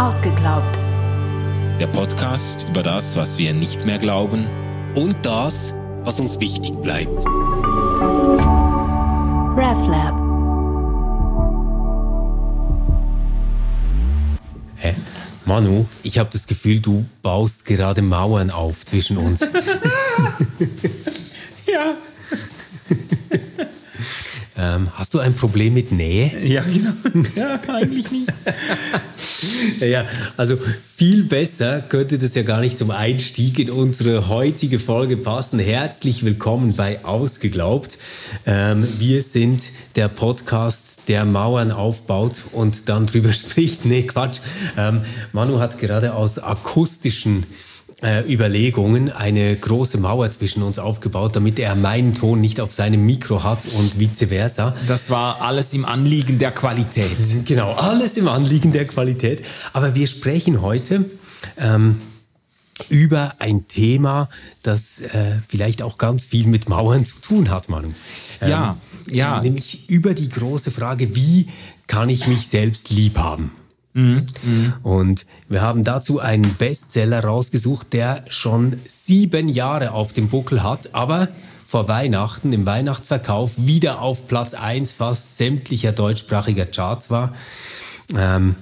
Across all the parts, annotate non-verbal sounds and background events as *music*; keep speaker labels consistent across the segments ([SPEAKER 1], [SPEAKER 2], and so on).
[SPEAKER 1] Ausgeglaubt.
[SPEAKER 2] Der Podcast über das, was wir nicht mehr glauben
[SPEAKER 3] und das, was uns wichtig bleibt.
[SPEAKER 1] RefLab.
[SPEAKER 3] Hä? Manu, ich habe das Gefühl, du baust gerade Mauern auf zwischen uns. *laughs*
[SPEAKER 4] ja.
[SPEAKER 3] ähm, hast du ein Problem mit Nähe?
[SPEAKER 4] Ja, genau. Ja, eigentlich nicht.
[SPEAKER 3] Ja, also viel besser könnte das ja gar nicht zum Einstieg in unsere heutige Folge passen. Herzlich willkommen bei Ausgeglaubt. Ähm, wir sind der Podcast, der Mauern aufbaut und dann drüber *laughs* spricht. Nee, Quatsch. Ähm, Manu hat gerade aus akustischen äh, Überlegungen eine große Mauer zwischen uns aufgebaut, damit er meinen Ton nicht auf seinem Mikro hat und vice versa.
[SPEAKER 4] Das war alles im Anliegen der Qualität.
[SPEAKER 3] Genau, alles im Anliegen der Qualität. Aber wir sprechen heute ähm, über ein Thema, das äh, vielleicht auch ganz viel mit Mauern zu tun hat, Manu.
[SPEAKER 4] Ähm, ja, ja.
[SPEAKER 3] Nämlich über die große Frage, wie kann ich mich selbst lieb haben? Mhm, Und wir haben dazu einen Bestseller rausgesucht, der schon sieben Jahre auf dem Buckel hat, aber vor Weihnachten im Weihnachtsverkauf wieder auf Platz eins fast sämtlicher deutschsprachiger Charts war. Ähm,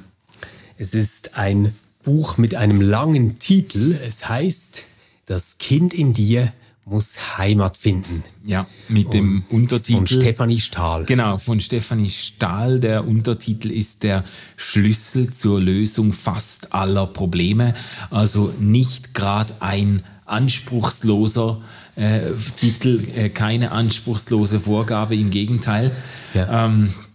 [SPEAKER 3] es ist ein Buch mit einem langen Titel. Es heißt Das Kind in dir muss Heimat finden.
[SPEAKER 4] Ja, mit dem Und Untertitel.
[SPEAKER 3] Von Stefanie Stahl.
[SPEAKER 4] Genau, von Stefanie Stahl. Der Untertitel ist der Schlüssel zur Lösung fast aller Probleme. Also nicht gerade ein anspruchsloser äh, Titel, äh, keine anspruchslose Vorgabe, im Gegenteil. Ja. Ähm, äh,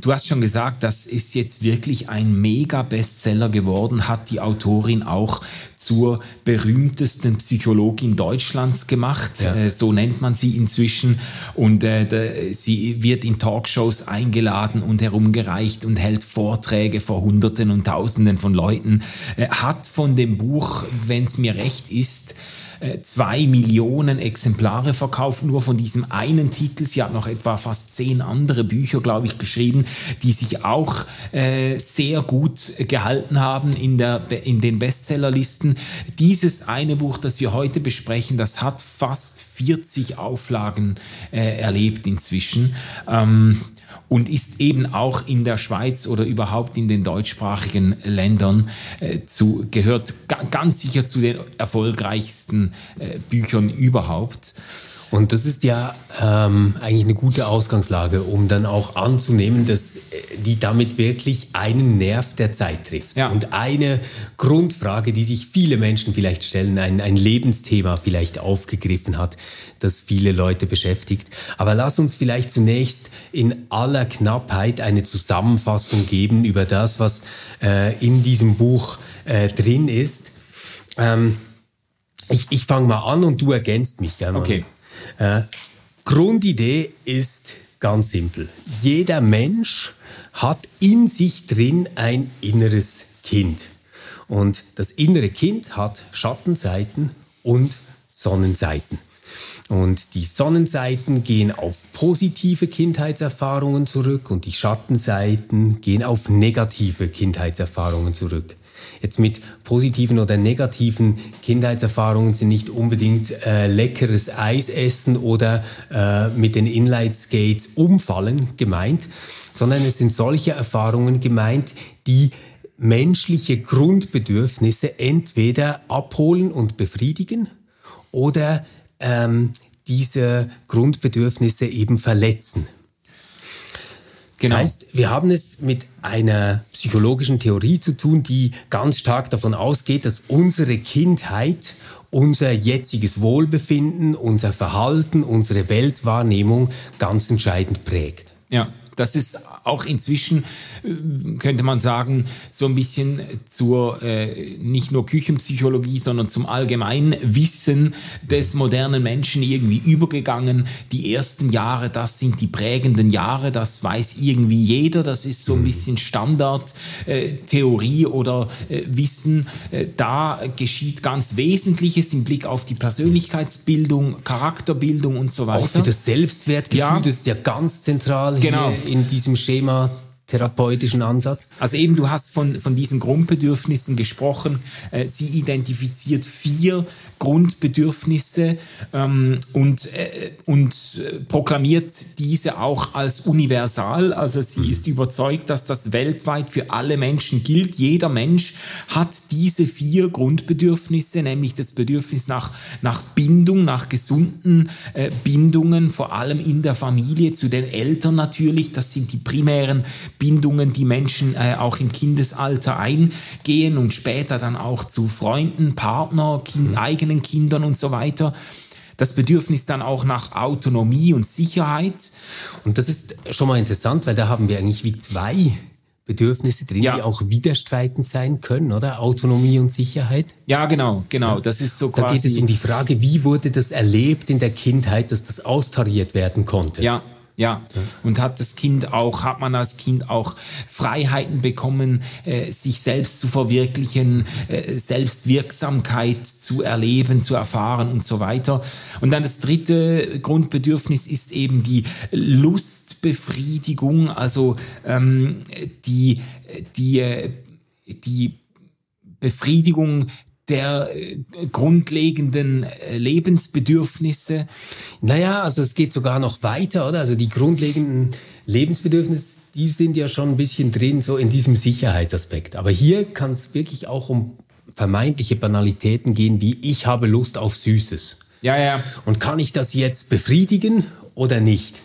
[SPEAKER 4] du hast schon gesagt, das ist jetzt wirklich ein Mega-Bestseller geworden, hat die Autorin auch zur berühmtesten Psychologin Deutschlands gemacht. Ja. Äh, so nennt man sie inzwischen. Und äh, sie wird in Talkshows eingeladen und herumgereicht und hält Vorträge vor Hunderten und Tausenden von Leuten. Hat von dem Buch, wenn es mir recht ist, äh, zwei Millionen Exemplare verkauft, nur von diesem einen Titel. Sie hat noch etwa fast zehn andere Bücher, glaube ich, geschrieben, die sich auch äh, sehr gut gehalten haben in, der, in den Bestsellerlisten. Dieses eine Buch, das wir heute besprechen, das hat fast 40 Auflagen äh, erlebt inzwischen. Ähm, und ist eben auch in der Schweiz oder überhaupt in den deutschsprachigen Ländern äh, zu, gehört ganz sicher zu den erfolgreichsten äh, Büchern überhaupt.
[SPEAKER 3] Und das ist ja ähm, eigentlich eine gute Ausgangslage, um dann auch anzunehmen, dass äh, die damit wirklich einen Nerv der Zeit trifft. Ja. Und eine Grundfrage, die sich viele Menschen vielleicht stellen, ein, ein Lebensthema vielleicht aufgegriffen hat, das viele Leute beschäftigt. Aber lass uns vielleicht zunächst in aller Knappheit eine Zusammenfassung geben über das, was äh, in diesem Buch äh, drin ist. Ähm, ich, ich fange mal an und du ergänzt mich gerne.
[SPEAKER 4] Okay.
[SPEAKER 3] Äh, Grundidee ist ganz simpel. Jeder Mensch hat in sich drin ein inneres Kind. Und das innere Kind hat Schattenseiten und Sonnenseiten. Und die Sonnenseiten gehen auf positive Kindheitserfahrungen zurück und die Schattenseiten gehen auf negative Kindheitserfahrungen zurück. Jetzt mit positiven oder negativen Kindheitserfahrungen sind nicht unbedingt äh, leckeres Eis essen oder äh, mit den Inline-Skates umfallen gemeint, sondern es sind solche Erfahrungen gemeint, die menschliche Grundbedürfnisse entweder abholen und befriedigen oder ähm, diese Grundbedürfnisse eben verletzen. Genau. Das heißt, wir haben es mit einer psychologischen Theorie zu tun, die ganz stark davon ausgeht, dass unsere Kindheit unser jetziges Wohlbefinden, unser Verhalten, unsere Weltwahrnehmung ganz entscheidend prägt.
[SPEAKER 4] Ja, das ist auch inzwischen, äh, könnte man sagen, so ein bisschen zur äh, nicht nur Küchenpsychologie, sondern zum allgemeinen Wissen des modernen Menschen irgendwie übergegangen. Die ersten Jahre, das sind die prägenden Jahre, das weiß irgendwie jeder, das ist so ein bisschen Standardtheorie äh, oder äh, Wissen. Äh, da geschieht ganz Wesentliches im Blick auf die Persönlichkeitsbildung, Charakterbildung und so weiter. Auch
[SPEAKER 3] für das Selbstwertgefühl, ja. das ist ja ganz zentral
[SPEAKER 4] genau
[SPEAKER 3] in diesem Schema therapeutischen Ansatz?
[SPEAKER 4] Also eben, du hast von, von diesen Grundbedürfnissen gesprochen. Äh, sie identifiziert vier Grundbedürfnisse ähm, und, äh, und äh, proklamiert diese auch als universal. Also sie ist überzeugt, dass das weltweit für alle Menschen gilt. Jeder Mensch hat diese vier Grundbedürfnisse, nämlich das Bedürfnis nach, nach Bindung, nach gesunden äh, Bindungen, vor allem in der Familie, zu den Eltern natürlich. Das sind die primären Bindungen, die Menschen äh, auch im Kindesalter eingehen und später dann auch zu Freunden, Partner, kind, mhm. eigenen Kindern und so weiter. Das Bedürfnis dann auch nach Autonomie und Sicherheit.
[SPEAKER 3] Und das ist schon mal interessant, weil da haben wir eigentlich wie zwei Bedürfnisse drin, ja. die auch widerstreitend sein können, oder? Autonomie und Sicherheit.
[SPEAKER 4] Ja, genau, genau. Das ist so
[SPEAKER 3] quasi. Da geht es um die Frage, wie wurde das erlebt in der Kindheit, dass das austariert werden konnte?
[SPEAKER 4] Ja, ja, und hat das Kind auch, hat man als Kind auch Freiheiten bekommen, äh, sich selbst zu verwirklichen, äh, Selbstwirksamkeit zu erleben, zu erfahren und so weiter. Und dann das dritte Grundbedürfnis ist eben die Lustbefriedigung, also ähm, die, die, äh, die Befriedigung der äh, grundlegenden äh, Lebensbedürfnisse?
[SPEAKER 3] Naja, also es geht sogar noch weiter, oder? Also die grundlegenden Lebensbedürfnisse, die sind ja schon ein bisschen drin, so in diesem Sicherheitsaspekt. Aber hier kann es wirklich auch um vermeintliche Banalitäten gehen, wie ich habe Lust auf Süßes.
[SPEAKER 4] Ja, ja.
[SPEAKER 3] Und kann ich das jetzt befriedigen oder nicht?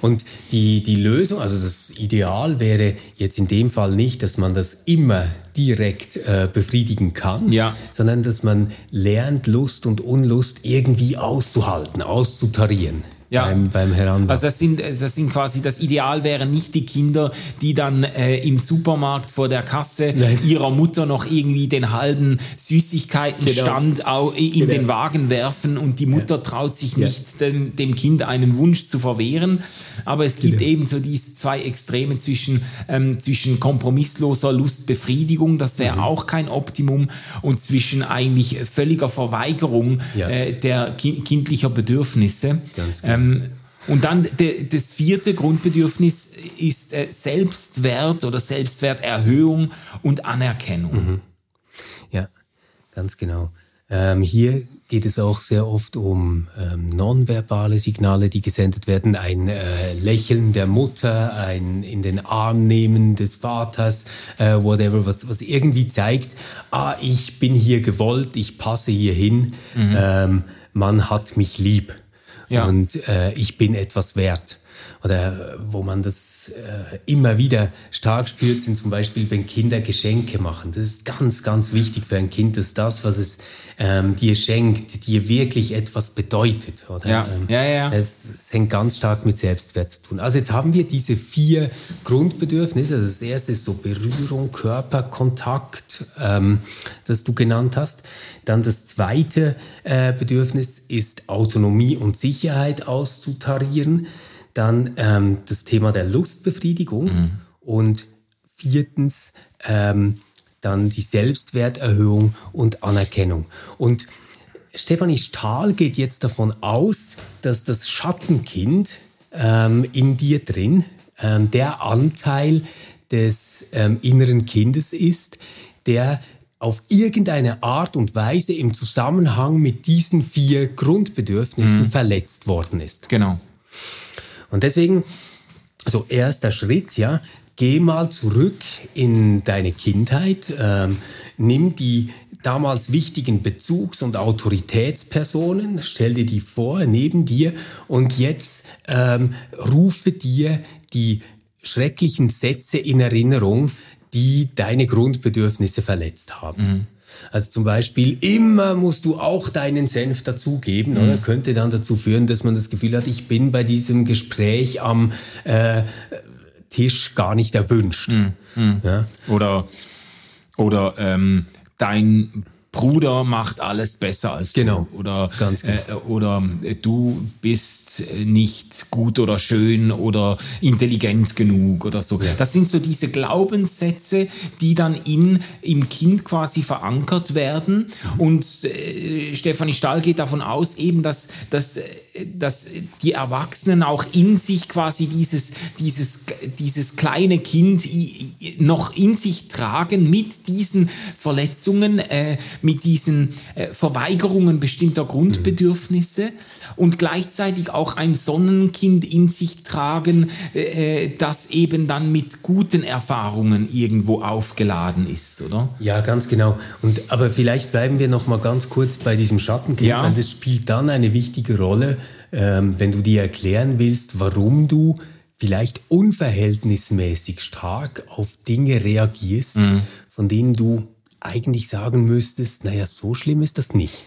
[SPEAKER 3] Und die, die Lösung, also das Ideal wäre jetzt in dem Fall nicht, dass man das immer direkt äh, befriedigen kann,
[SPEAKER 4] ja.
[SPEAKER 3] sondern dass man lernt, Lust und Unlust irgendwie auszuhalten, auszutarieren
[SPEAKER 4] ja. beim, beim Heranwachsen. Also das sind, das sind quasi, das Ideal wären nicht die Kinder, die dann äh, im Supermarkt vor der Kasse Nein. ihrer Mutter noch irgendwie den halben Süßigkeitenstand genau. in genau. den Wagen werfen und die Mutter ja. traut sich nicht, ja. dem, dem, Kind einen Wunsch zu verwehren. Aber es gibt genau. eben so diese zwei Extreme zwischen, ähm, zwischen kompromissloser Lustbefriedigung, das wäre mhm. auch kein Optimum, und zwischen eigentlich völliger Verweigerung ja. äh, der ki kindlicher Bedürfnisse. Ganz genau. Ähm, und dann de, das vierte Grundbedürfnis ist äh, Selbstwert oder Selbstwerterhöhung und Anerkennung. Mhm.
[SPEAKER 3] Ja, ganz genau. Ähm, hier geht es auch sehr oft um ähm, nonverbale Signale, die gesendet werden. Ein äh, Lächeln der Mutter, ein in den Arm nehmen des Vaters, äh, whatever, was, was irgendwie zeigt, ah, ich bin hier gewollt, ich passe hier hin, mhm. ähm, man hat mich lieb ja. und äh, ich bin etwas wert. Oder wo man das äh, immer wieder stark spürt, sind zum Beispiel, wenn Kinder Geschenke machen. Das ist ganz, ganz wichtig für ein Kind, dass das, was es ähm, dir schenkt, dir wirklich etwas bedeutet. Oder?
[SPEAKER 4] Ja.
[SPEAKER 3] Ähm,
[SPEAKER 4] ja, ja.
[SPEAKER 3] Es, es, hängt ganz stark mit Selbstwert zu tun. Also jetzt haben wir diese vier Grundbedürfnisse. Also das erste ist so Berührung, Körperkontakt, ähm, das du genannt hast. Dann das zweite äh, Bedürfnis ist Autonomie und Sicherheit auszutarieren. Dann ähm, das Thema der Lustbefriedigung mhm. und viertens ähm, dann die Selbstwerterhöhung und Anerkennung. Und Stefanie Stahl geht jetzt davon aus, dass das Schattenkind ähm, in dir drin ähm, der Anteil des ähm, inneren Kindes ist, der auf irgendeine Art und Weise im Zusammenhang mit diesen vier Grundbedürfnissen mhm. verletzt worden ist.
[SPEAKER 4] Genau.
[SPEAKER 3] Und deswegen, so erster Schritt, ja, geh mal zurück in deine Kindheit, ähm, nimm die damals wichtigen Bezugs- und Autoritätspersonen, stell dir die vor neben dir und jetzt ähm, rufe dir die schrecklichen Sätze in Erinnerung, die deine Grundbedürfnisse verletzt haben. Mhm. Also zum Beispiel, immer musst du auch deinen Senf dazugeben, mhm. oder? Könnte dann dazu führen, dass man das Gefühl hat, ich bin bei diesem Gespräch am äh, Tisch gar nicht erwünscht. Mhm.
[SPEAKER 4] Mhm. Ja? Oder, oder ähm, dein Bruder macht alles besser als
[SPEAKER 3] genau.
[SPEAKER 4] du. Oder,
[SPEAKER 3] Ganz genau.
[SPEAKER 4] äh, oder äh, du bist nicht gut oder schön oder intelligent genug oder so. Ja. Das sind so diese Glaubenssätze, die dann in, im Kind quasi verankert werden. Mhm. Und äh, Stefanie Stahl geht davon aus, eben, dass, dass dass die Erwachsenen auch in sich quasi dieses, dieses, dieses kleine Kind noch in sich tragen mit diesen Verletzungen, äh, mit diesen äh, Verweigerungen bestimmter Grundbedürfnisse. Mhm und gleichzeitig auch ein Sonnenkind in sich tragen, äh, das eben dann mit guten Erfahrungen irgendwo aufgeladen ist, oder?
[SPEAKER 3] Ja, ganz genau. Und aber vielleicht bleiben wir noch mal ganz kurz bei diesem Schattenkind, ja. weil das spielt dann eine wichtige Rolle, ähm, wenn du dir erklären willst, warum du vielleicht unverhältnismäßig stark auf Dinge reagierst, mhm. von denen du eigentlich sagen müsstest, naja, so schlimm ist das nicht.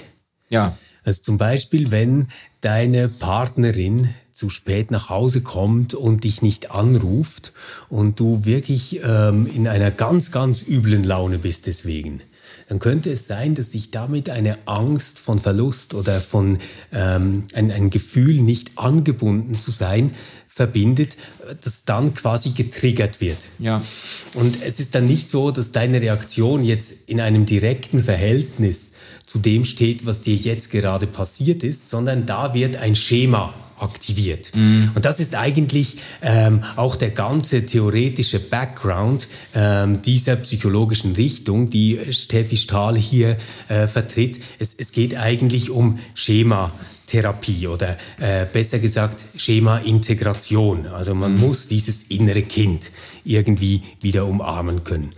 [SPEAKER 4] Ja.
[SPEAKER 3] Also zum Beispiel, wenn deine Partnerin zu spät nach Hause kommt und dich nicht anruft und du wirklich ähm, in einer ganz, ganz üblen Laune bist deswegen, dann könnte es sein, dass sich damit eine Angst von Verlust oder von ähm, ein, ein Gefühl, nicht angebunden zu sein, verbindet, das dann quasi getriggert wird.
[SPEAKER 4] Ja.
[SPEAKER 3] Und es ist dann nicht so, dass deine Reaktion jetzt in einem direkten Verhältnis zu dem steht, was dir jetzt gerade passiert ist, sondern da wird ein Schema aktiviert. Mhm. Und das ist eigentlich ähm, auch der ganze theoretische Background ähm, dieser psychologischen Richtung, die Steffi Stahl hier äh, vertritt. Es, es geht eigentlich um Schema. Therapie oder äh, besser gesagt Schema-Integration. Also man mhm. muss dieses innere Kind irgendwie wieder umarmen können.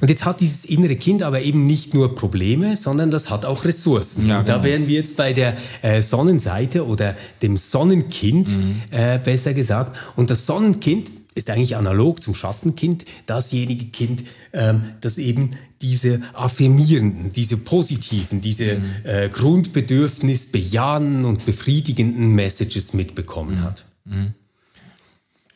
[SPEAKER 3] Und jetzt hat dieses innere Kind aber eben nicht nur Probleme, sondern das hat auch Ressourcen. Ja, genau. Da wären wir jetzt bei der äh, Sonnenseite oder dem Sonnenkind, mhm. äh, besser gesagt. Und das Sonnenkind ist eigentlich analog zum Schattenkind, dasjenige Kind, ähm, das eben diese affirmierenden, diese positiven, diese mhm. äh, Grundbedürfnis bejahenden und befriedigenden Messages mitbekommen mhm. hat. Mhm.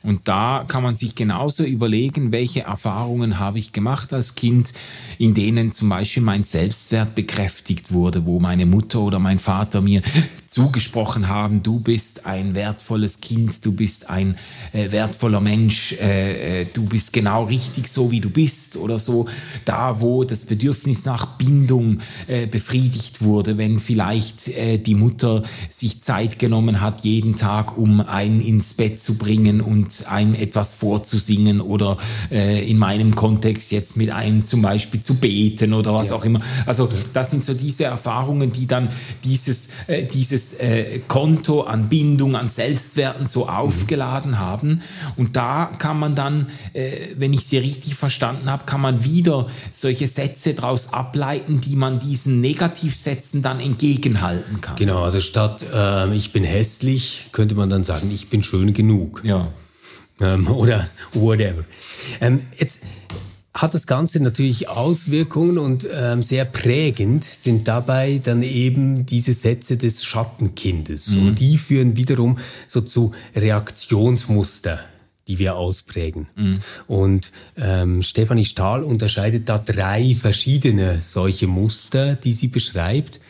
[SPEAKER 4] Und da kann man sich genauso überlegen, welche Erfahrungen habe ich gemacht als Kind, in denen zum Beispiel mein Selbstwert bekräftigt wurde, wo meine Mutter oder mein Vater mir zugesprochen haben, du bist ein wertvolles Kind, du bist ein äh, wertvoller Mensch, äh, äh, du bist genau richtig so, wie du bist oder so. Da, wo das Bedürfnis nach Bindung äh, befriedigt wurde, wenn vielleicht äh, die Mutter sich Zeit genommen hat, jeden Tag, um einen ins Bett zu bringen und ein etwas vorzusingen oder äh, in meinem Kontext jetzt mit einem zum Beispiel zu beten oder was ja. auch immer. Also das sind so diese Erfahrungen, die dann dieses, dieses dieses äh, Konto an Bindung, an Selbstwerten so aufgeladen haben. Und da kann man dann, äh, wenn ich sie richtig verstanden habe, kann man wieder solche Sätze daraus ableiten, die man diesen Negativsätzen dann entgegenhalten kann.
[SPEAKER 3] Genau, also statt äh, ich bin hässlich, könnte man dann sagen, ich bin schön genug.
[SPEAKER 4] Ja.
[SPEAKER 3] Ähm, oder whatever. Ähm, jetzt hat das Ganze natürlich Auswirkungen und ähm, sehr prägend sind dabei dann eben diese Sätze des Schattenkindes. Mhm. Und die führen wiederum so zu Reaktionsmuster die wir ausprägen. Mhm. Und ähm, Stefanie Stahl unterscheidet da drei verschiedene solche Muster, die sie beschreibt.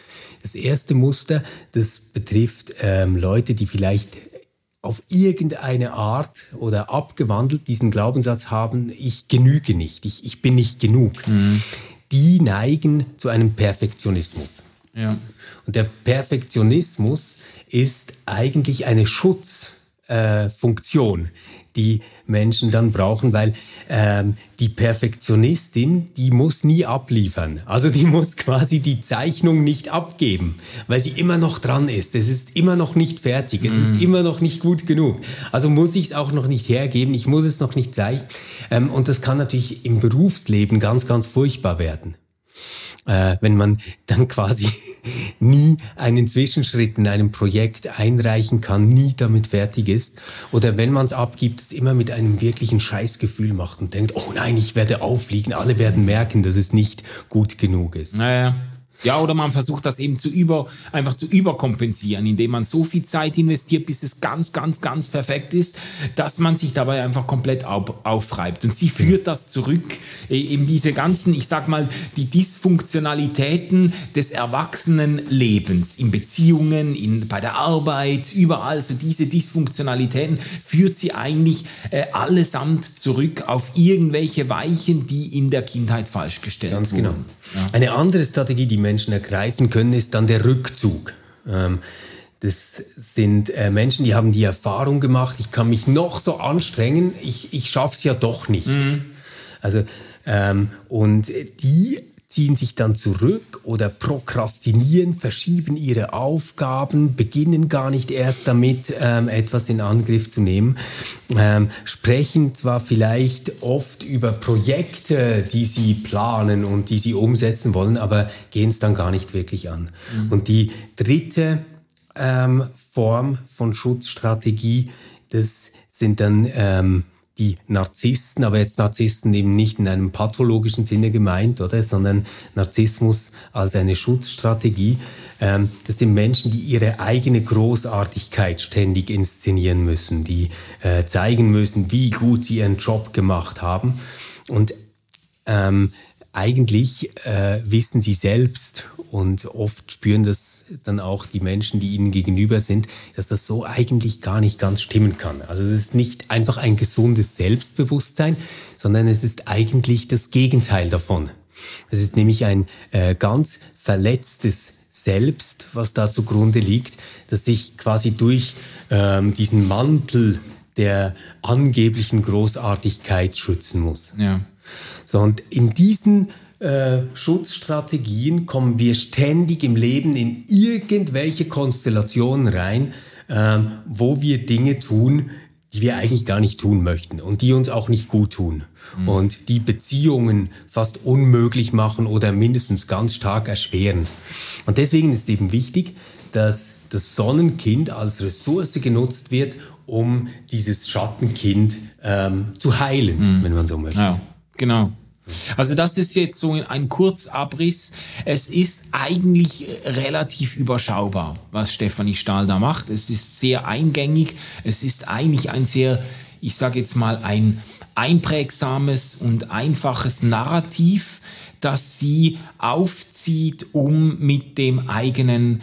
[SPEAKER 3] Das erste Muster, das betrifft ähm, Leute, die vielleicht auf irgendeine Art oder abgewandelt diesen Glaubenssatz haben, ich genüge nicht, ich, ich bin nicht genug, mhm. die neigen zu einem Perfektionismus.
[SPEAKER 4] Ja.
[SPEAKER 3] Und der Perfektionismus ist eigentlich eine Schutzfunktion, äh, die Menschen dann brauchen, weil ähm, die Perfektionistin, die muss nie abliefern. Also die *laughs* muss quasi die Zeichnung nicht abgeben, weil sie immer noch dran ist. Es ist immer noch nicht fertig, es ist mhm. immer noch nicht gut genug. Also muss ich es auch noch nicht hergeben, ich muss es noch nicht zeigen. Ähm, und das kann natürlich im Berufsleben ganz, ganz furchtbar werden äh, wenn man dann *laughs* quasi nie einen Zwischenschritt in einem Projekt einreichen kann, nie damit fertig ist. Oder wenn man es abgibt, es immer mit einem wirklichen Scheißgefühl macht und denkt, oh nein, ich werde auffliegen, alle werden merken, dass es nicht gut genug ist.
[SPEAKER 4] Naja. Ja, oder man versucht das eben zu über, einfach zu überkompensieren, indem man so viel Zeit investiert, bis es ganz, ganz, ganz perfekt ist, dass man sich dabei einfach komplett auf, aufreibt. Und sie führt das zurück, äh, eben diese ganzen, ich sag mal, die Dysfunktionalitäten des Erwachsenenlebens, in Beziehungen, in, bei der Arbeit, überall, so diese Dysfunktionalitäten führt sie eigentlich äh, allesamt zurück auf irgendwelche Weichen, die in der Kindheit falsch gestellt
[SPEAKER 3] Ganz wurden. Ganz genau. Ja. Eine andere Strategie, die Menschen ergreifen können, ist dann der Rückzug. Ähm, Das sind äh, Menschen, die haben die Erfahrung gemacht, ich kann mich noch so anstrengen, ich, ich schaffe es ja doch nicht. Mhm. Also, ähm, und die ziehen sich dann zurück oder prokrastinieren, verschieben ihre Aufgaben, beginnen gar nicht erst damit, ähm, etwas in Angriff zu nehmen, ähm, sprechen zwar vielleicht oft über Projekte, die sie planen und die sie umsetzen wollen, aber gehen es dann gar nicht wirklich an. Mhm. Und die dritte ähm, Form von Schutzstrategie, das sind dann ähm, die Narzissten, aber jetzt Narzissten eben nicht in einem pathologischen Sinne gemeint, oder, sondern Narzissmus als eine Schutzstrategie. Ähm, das sind Menschen, die ihre eigene Großartigkeit ständig inszenieren müssen, die äh, zeigen müssen, wie gut sie ihren Job gemacht haben. Und ähm, eigentlich äh, wissen sie selbst und oft spüren das dann auch die Menschen, die ihnen gegenüber sind, dass das so eigentlich gar nicht ganz stimmen kann. Also es ist nicht einfach ein gesundes Selbstbewusstsein, sondern es ist eigentlich das Gegenteil davon. Es ist nämlich ein äh, ganz verletztes Selbst, was da zugrunde liegt, das sich quasi durch ähm, diesen Mantel der angeblichen Großartigkeit schützen muss. Ja. So, und in diesen äh, Schutzstrategien kommen wir ständig im Leben in irgendwelche Konstellationen rein, äh, wo wir Dinge tun, die wir eigentlich gar nicht tun möchten und die uns auch nicht gut tun mhm. und die Beziehungen fast unmöglich machen oder mindestens ganz stark erschweren. Und deswegen ist eben wichtig, dass das Sonnenkind als Ressource genutzt wird, um dieses Schattenkind ähm, zu heilen, mhm. wenn man so möchte.
[SPEAKER 4] Ja. Genau. Also das ist jetzt so ein Kurzabriss. Es ist eigentlich relativ überschaubar, was Stefanie Stahl da macht. Es ist sehr eingängig. Es ist eigentlich ein sehr, ich sage jetzt mal, ein einprägsames und einfaches Narrativ, das sie aufzieht, um mit dem eigenen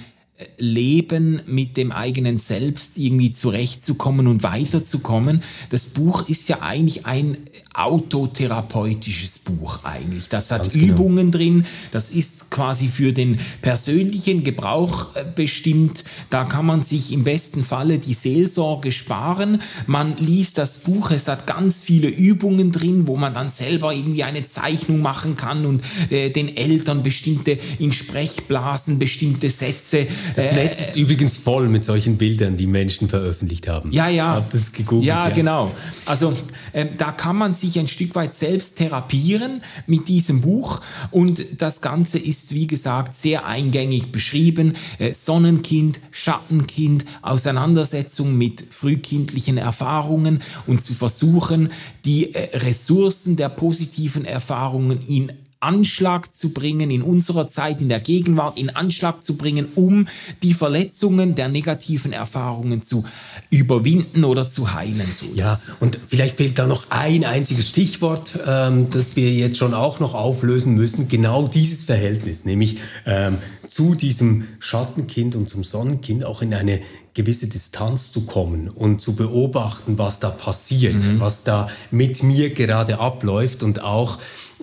[SPEAKER 4] Leben mit dem eigenen Selbst irgendwie zurechtzukommen und weiterzukommen. Das Buch ist ja eigentlich ein autotherapeutisches Buch eigentlich. Das hat Ganz genau. Übungen drin. Das ist quasi für den persönlichen Gebrauch äh, bestimmt. Da kann man sich im besten Falle die Seelsorge sparen. Man liest das Buch. Es hat ganz viele Übungen drin, wo man dann selber irgendwie eine Zeichnung machen kann und äh, den Eltern bestimmte in Sprechblasen bestimmte Sätze
[SPEAKER 3] das äh, Netz ist übrigens voll mit solchen Bildern, die Menschen veröffentlicht haben.
[SPEAKER 4] Ja, ja. Hab das gegoogelt, ja, ja, genau. Also äh, da kann man sich ein Stück weit selbst therapieren mit diesem Buch und das Ganze ist, wie gesagt, sehr eingängig beschrieben. Äh, Sonnenkind, Schattenkind, Auseinandersetzung mit frühkindlichen Erfahrungen und zu versuchen, die äh, Ressourcen der positiven Erfahrungen in Anschlag zu bringen, in unserer Zeit, in der Gegenwart, in Anschlag zu bringen, um die Verletzungen der negativen Erfahrungen zu überwinden oder zu heilen.
[SPEAKER 3] So ja, und vielleicht fehlt da noch ein einziges Stichwort, ähm, das wir jetzt schon auch noch auflösen müssen. Genau dieses Verhältnis, nämlich ähm, zu diesem Schattenkind und zum Sonnenkind auch in eine gewisse Distanz zu kommen und zu beobachten, was da passiert, mhm. was da mit mir gerade abläuft und auch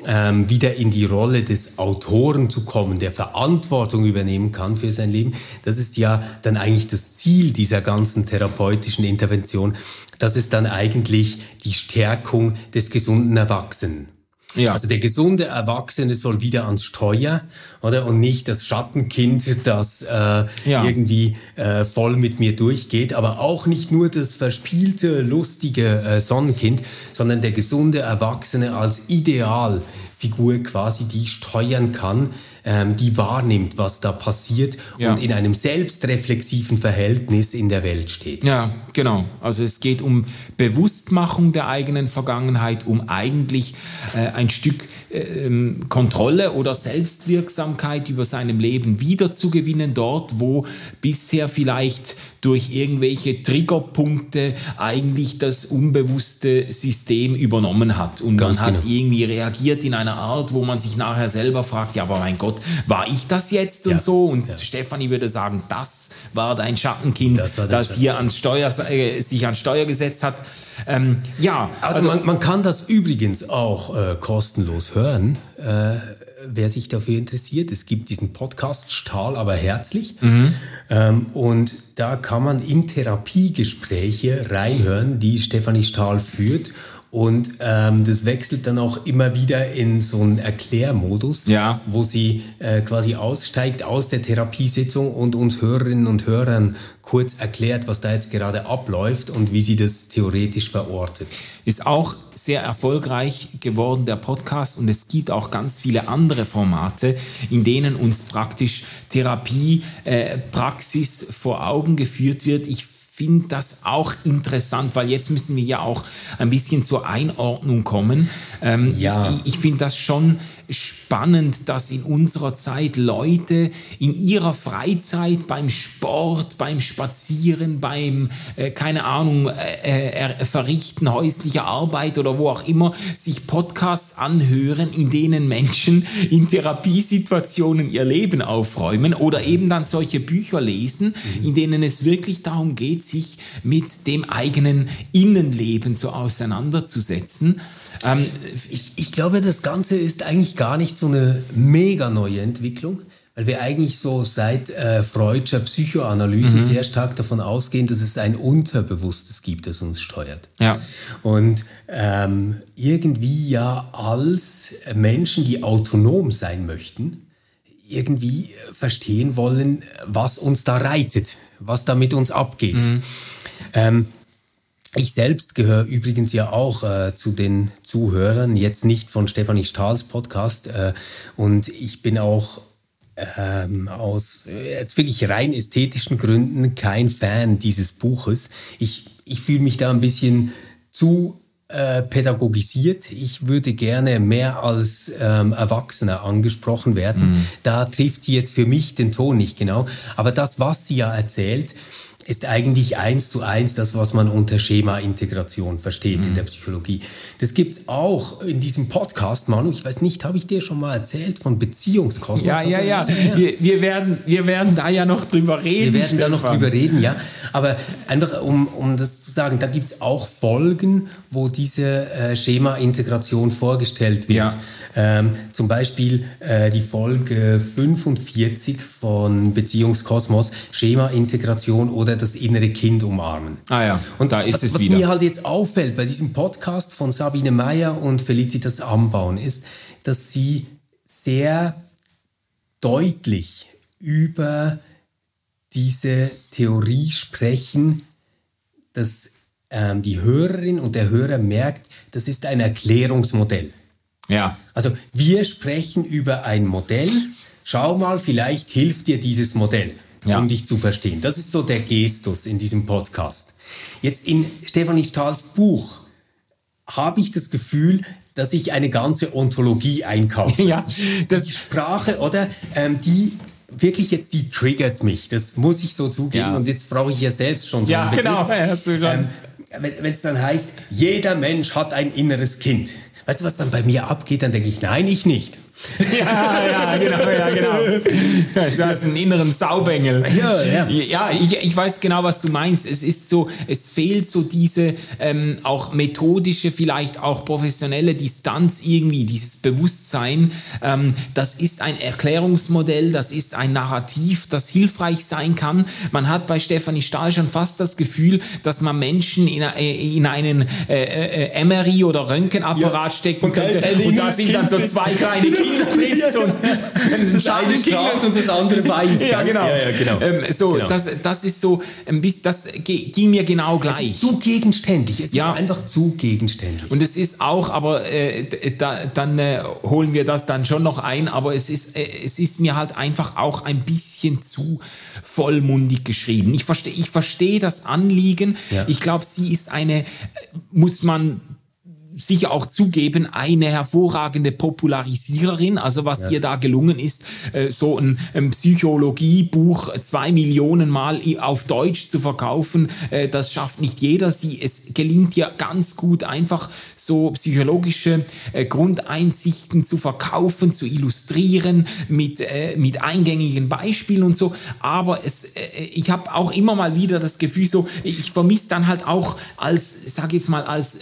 [SPEAKER 3] ähm, wieder in die Rolle des Autoren zu kommen, der Verantwortung übernehmen kann für sein Leben. Das ist ja dann eigentlich das Ziel dieser ganzen therapeutischen Intervention. Das ist dann eigentlich die Stärkung des gesunden Erwachsenen. Ja. Also der gesunde Erwachsene soll wieder ans Steuer, oder? Und nicht das Schattenkind, das äh, ja. irgendwie äh, voll mit mir durchgeht. Aber auch nicht nur das verspielte, lustige äh, Sonnenkind, sondern der gesunde Erwachsene als Idealfigur quasi, die steuern kann, ähm, die wahrnimmt, was da passiert ja. und in einem selbstreflexiven Verhältnis in der Welt steht.
[SPEAKER 4] Ja, genau. Also es geht um Bewusstmachung der eigenen Vergangenheit, um eigentlich äh, ein Stück äh, Kontrolle oder Selbstwirksamkeit über seinem Leben wiederzugewinnen, dort, wo bisher vielleicht durch irgendwelche Triggerpunkte eigentlich das unbewusste System übernommen hat. Und Ganz man hat genau. irgendwie reagiert in einer Art, wo man sich nachher selber fragt, ja, aber mein Gott, war ich das jetzt ja. und so? Und ja. Stefanie würde sagen, das war dein Schattenkind, das, dein das hier ans Steuer, äh, sich an Steuer gesetzt hat. Ähm, ja,
[SPEAKER 3] also, also man, man, kann das übrigens auch äh, kostenlos hören. Äh, wer sich dafür interessiert. Es gibt diesen Podcast Stahl, aber herzlich. Ähm, und da kann man in Therapiegespräche reinhören, die Stefanie Stahl führt. Und ähm, das wechselt dann auch immer wieder in so einen Erklärmodus,
[SPEAKER 4] Ja.
[SPEAKER 3] wo sie äh, quasi aussteigt aus der Therapiesitzung und uns Hörerinnen und Hörern kurz erklärt, was da jetzt gerade abläuft und wie sie das theoretisch verortet.
[SPEAKER 4] Ist auch sehr erfolgreich geworden, der Podcast. Und es gibt auch ganz viele andere Formate, in denen uns praktisch Therapie, äh, Praxis vor Augen geführt wird. Ich finde das auch interessant, weil jetzt müssen wir ja auch ein bisschen zur Einordnung kommen. Ähm,
[SPEAKER 3] Ja.
[SPEAKER 4] Ich, ich finde das schon spannend, dass in unserer Zeit Leute in ihrer Freizeit beim Sport, beim Spazieren, beim, äh, keine Ahnung, äh, äh, Verrichten häuslicher Arbeit oder wo auch immer, sich Podcasts anhören, in denen Menschen in Therapiesituationen ihr Leben aufräumen oder eben dann solche Bücher lesen, in denen es wirklich darum geht, sich mit dem eigenen Innenleben so auseinanderzusetzen. Ähm,
[SPEAKER 3] Ich, ich glaube, das Ganze ist eigentlich gar nicht so eine mega neue Entwicklung, weil wir eigentlich so seit äh, Freudscher Psychoanalyse sehr stark davon ausgehen, dass es ein Unterbewusstes gibt, das uns steuert.
[SPEAKER 4] Ja.
[SPEAKER 3] Und ähm, irgendwie ja als Menschen, die autonom sein möchten, irgendwie verstehen wollen, was uns da reitet, was da mit uns abgeht. Ähm, ich selbst gehöre übrigens ja auch äh, zu den Zuhörern, jetzt nicht von Stefanie Stahls Podcast. Äh, und ich bin auch ähm, aus jetzt wirklich rein ästhetischen Gründen kein Fan dieses Buches. Ich, ich fühle mich da ein bisschen zu äh, pädagogisiert. Ich würde gerne mehr als ähm, Erwachsener angesprochen werden. Da trifft sie jetzt für mich den Ton nicht genau. Aber das, was sie ja erzählt, ist eigentlich eins zu eins das, was man unter Schema-Integration versteht in der Psychologie. Das gibt's auch in diesem Podcast, Manu. Ich weiß nicht, habe ich dir schon mal erzählt von Beziehungskosmos?
[SPEAKER 4] Ja, ja, ja.
[SPEAKER 3] Also,
[SPEAKER 4] Wir, wir, werden, wir werden da ja noch drüber reden.
[SPEAKER 3] wir werden da noch
[SPEAKER 4] Stefan.
[SPEAKER 3] drüber reden, ja. Aber einfach, um, um das zu sagen, da gibt es auch Folgen, wo diese äh, Schema-Integration vorgestellt wird.
[SPEAKER 4] Ja.
[SPEAKER 3] Ähm, zum Beispiel äh, die Folge 45 von Beziehungskosmos, Schema-Integration oder das innere Kind umarmen.
[SPEAKER 4] Ah ja,
[SPEAKER 3] Und
[SPEAKER 4] da ist
[SPEAKER 3] was,
[SPEAKER 4] es
[SPEAKER 3] was
[SPEAKER 4] wieder.
[SPEAKER 3] mir halt jetzt auffällt bei diesem Podcast von Sabine Meyer und Felicitas Ambauen ist, dass sie sehr deutlich über diese Theorie sprechen, dass ähm, die Hörerin und der Hörer merkt, das ist ein Erklärungsmodell.
[SPEAKER 4] Ja,
[SPEAKER 3] Also wir sprechen über ein Modell. Schau mal, vielleicht hilft dir dieses Modell,
[SPEAKER 4] Ja.
[SPEAKER 3] um dich zu verstehen. Das ist so der Gestus in diesem Podcast. Jetzt in Stefanie Stahls Buch habe ich das Gefühl, dass ich eine ganze Ontologie einkaufe. *laughs*
[SPEAKER 4] ja, das,
[SPEAKER 3] die Sprache, oder? Ähm, die wirklich jetzt, die triggert mich. Das muss ich so zugeben.
[SPEAKER 4] Ja.
[SPEAKER 3] Und jetzt brauche ich ja selbst schon so
[SPEAKER 4] Ja, genau, hast du schon.
[SPEAKER 3] Ähm, wenn es dann heißt, jeder Mensch hat ein inneres Kind. Weißt du, was dann bei mir abgeht? Dann denke ich, nein, ich nicht. *laughs*
[SPEAKER 4] ja, ja, genau, ja, genau. Du hast einen inneren Saubengel.
[SPEAKER 3] Ja, ja.
[SPEAKER 4] Ja, ich, ich weiß genau, was du meinst. Es ist so, es fehlt so diese ähm, auch methodische, vielleicht auch professionelle Distanz irgendwie, dieses Bewusstsein. Ähm, das ist ein Erklärungsmodell, das ist ein Narrativ, das hilfreich sein kann. Man hat bei Stefanie Stahl schon fast das Gefühl, dass man Menschen in, äh, in einen äh, äh, MRI oder Röntgenapparat
[SPEAKER 3] Ja.
[SPEAKER 4] stecken
[SPEAKER 3] Und
[SPEAKER 4] könnte. Und da sind dann so zwei kleine Kinder *laughs*
[SPEAKER 3] Das eine strahlt und das andere weint.
[SPEAKER 4] Ja, genau.
[SPEAKER 3] Ja, ja, genau.
[SPEAKER 4] Ähm, so,
[SPEAKER 3] Genau.
[SPEAKER 4] das, das ist so, ein bisschen, das ging mir genau
[SPEAKER 3] Es
[SPEAKER 4] gleich.
[SPEAKER 3] ist zu gegenständig. Es
[SPEAKER 4] Ja.
[SPEAKER 3] ist einfach zu gegenständig.
[SPEAKER 4] Und es ist auch, aber äh, d- da, dann äh, holen wir das dann schon noch ein, aber es ist, äh, es ist mir halt einfach auch ein bisschen zu vollmundig geschrieben. Ich verstehe ich verstehe das Anliegen.
[SPEAKER 3] Ja.
[SPEAKER 4] Ich glaube, sie ist eine, äh, muss man sicher auch zugeben, eine hervorragende Popularisiererin. Also was ihr da gelungen ist, äh, so ein, ein Psychologiebuch zwei Millionen Mal auf Deutsch zu verkaufen, äh, das schafft nicht jeder. Sie, es gelingt ihr ganz gut, einfach so psychologische äh, Grundeinsichten zu verkaufen, zu illustrieren mit, mit eingängigen Beispielen und so. Aber es, ich habe auch immer mal wieder das Gefühl, so ich vermisse dann halt auch als, sage jetzt mal, als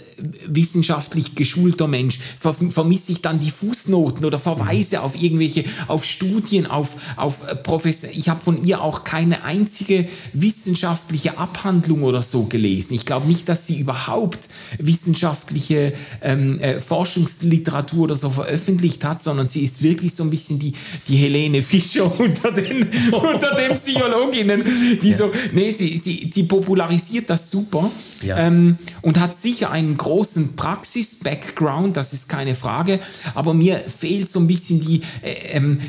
[SPEAKER 4] wissenschaftlich geschulter Mensch ver vermisse ich dann die Fußnoten oder Verweise auf irgendwelche, auf Studien, auf, auf äh, Professor. Ich habe von ihr auch keine einzige wissenschaftliche Abhandlung oder so gelesen. Ich glaube nicht, dass sie überhaupt wissenschaftliche ähm, äh, Forschungsliteratur oder so veröffentlicht hat, sondern sie ist wirklich so ein bisschen die, die Helene Fischer *laughs* unter den, unter den Psychologinnen, die ja. so, nee, sie, sie, die popularisiert das super ja. ähm, und hat sicher einen großen Praxis-Background, das ist keine Frage, aber mir fehlt so ein bisschen die, äh, ähm,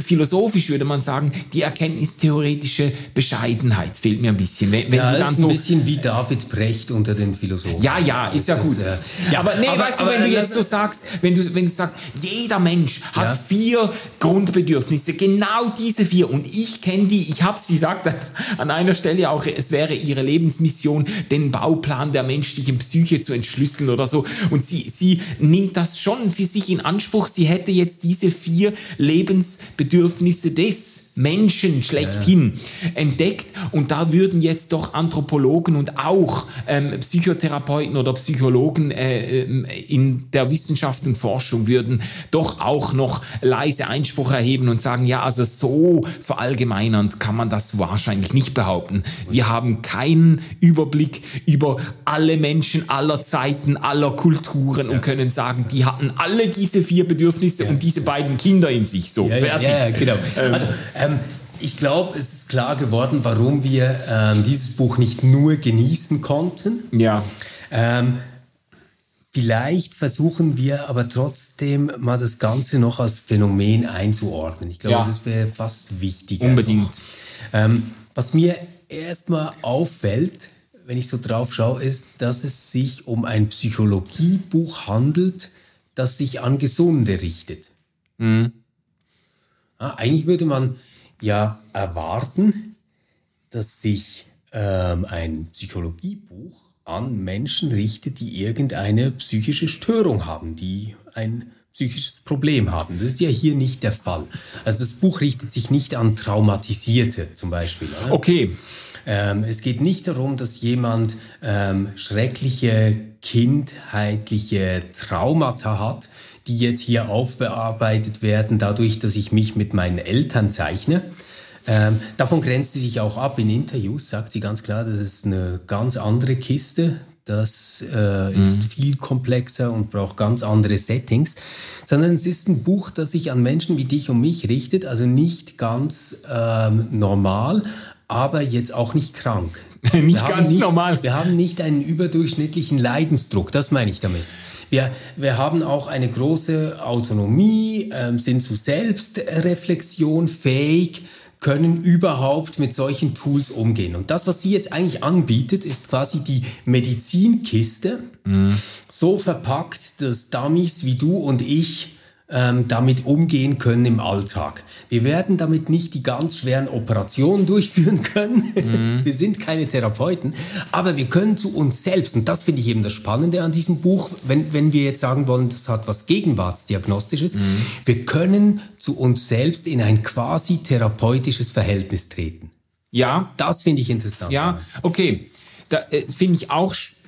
[SPEAKER 4] philosophisch würde man sagen, die erkenntnistheoretische Bescheidenheit fehlt mir ein bisschen.
[SPEAKER 3] Wenn, wenn ja, du dann ist so, ein bisschen wie David Brecht unter den Philosophen.
[SPEAKER 4] Ja, ja, ist ja gut. Ist, äh, ja, aber nee, aber, weißt du, wenn du jetzt so sagst, wenn du, wenn du sagst, jeder Mensch hat ja. vier Grundbedürfnisse, genau diese vier und ich kenne die, ich habe sie sagt an einer Stelle auch, es wäre ihre Lebensmission, den Bauplan der menschlichen Psyche zu entschlüsseln oder so. Und sie, sie nimmt das schon für sich in Anspruch, sie hätte jetzt diese vier Lebensbedürfnisse des Menschen schlechthin ja. entdeckt. Und da würden jetzt doch Anthropologen und auch ähm, Psychotherapeuten oder Psychologen äh, ähm, in der Wissenschaft und Forschung würden doch auch noch leise Einspruch erheben und sagen, ja, also so verallgemeinernd kann man das wahrscheinlich nicht behaupten. Wir haben keinen Überblick über alle Menschen aller Zeiten, aller Kulturen ja. und können sagen, die hatten alle diese vier Bedürfnisse und diese beiden Kinder in sich. So,
[SPEAKER 3] fertig. Genau. Ähm, also, ähm, ich glaube, es ist klar geworden, warum wir ähm, dieses Buch nicht nur genießen konnten.
[SPEAKER 4] Ja.
[SPEAKER 3] Ähm, vielleicht versuchen wir aber trotzdem mal das Ganze noch als Phänomen einzuordnen. Ich glaube, ja. das wäre fast wichtiger.
[SPEAKER 4] Unbedingt.
[SPEAKER 3] Ähm, was mir erstmal auffällt, wenn ich so drauf schaue, ist, dass es sich um ein Psychologiebuch handelt, das sich an Gesunde richtet. Mhm. Ja, eigentlich würde man ja erwarten, dass sich ähm, ein Psychologiebuch an Menschen richtet, die irgendeine psychische Störung haben, die ein psychisches Problem haben. Das ist ja hier nicht der Fall. Also das Buch richtet sich nicht an Traumatisierte zum Beispiel.
[SPEAKER 4] Oder? Okay.
[SPEAKER 3] Ähm, es geht nicht darum, dass jemand ähm, schreckliche kindheitliche Traumata hat, die jetzt hier aufbearbeitet werden, dadurch, dass ich mich mit meinen Eltern zeichne. Ähm, davon grenzt sie sich auch ab. In Interviews sagt sie ganz klar, das ist eine ganz andere Kiste. Das äh, mhm. ist viel komplexer und braucht ganz andere Settings. Sondern es ist ein Buch, das sich an Menschen wie dich und mich richtet. Also nicht ganz ähm, normal, aber jetzt auch nicht krank. *laughs*
[SPEAKER 4] nicht ganz nicht, normal.
[SPEAKER 3] Wir haben nicht einen überdurchschnittlichen Leidensdruck. Das meine ich damit. Wir, wir haben auch eine große Autonomie, äh, sind zu Selbstreflexion fähig, können überhaupt mit solchen Tools umgehen. Und das, was sie jetzt eigentlich anbietet, ist quasi die Medizinkiste, mhm. so verpackt, dass Dummies wie du und ich ähm, damit umgehen können im Alltag. Wir werden damit nicht die ganz schweren Operationen *laughs* durchführen können. Mhm. Wir sind keine Therapeuten, aber wir können zu uns selbst, und das finde ich eben das Spannende an diesem Buch, wenn, wenn wir jetzt sagen wollen, das hat was Gegenwartsdiagnostisches, mhm. wir können zu uns selbst in ein quasi therapeutisches Verhältnis treten.
[SPEAKER 4] Ja.
[SPEAKER 3] Das finde ich interessant.
[SPEAKER 4] Ja, okay. Da äh, finde ich auch spannend.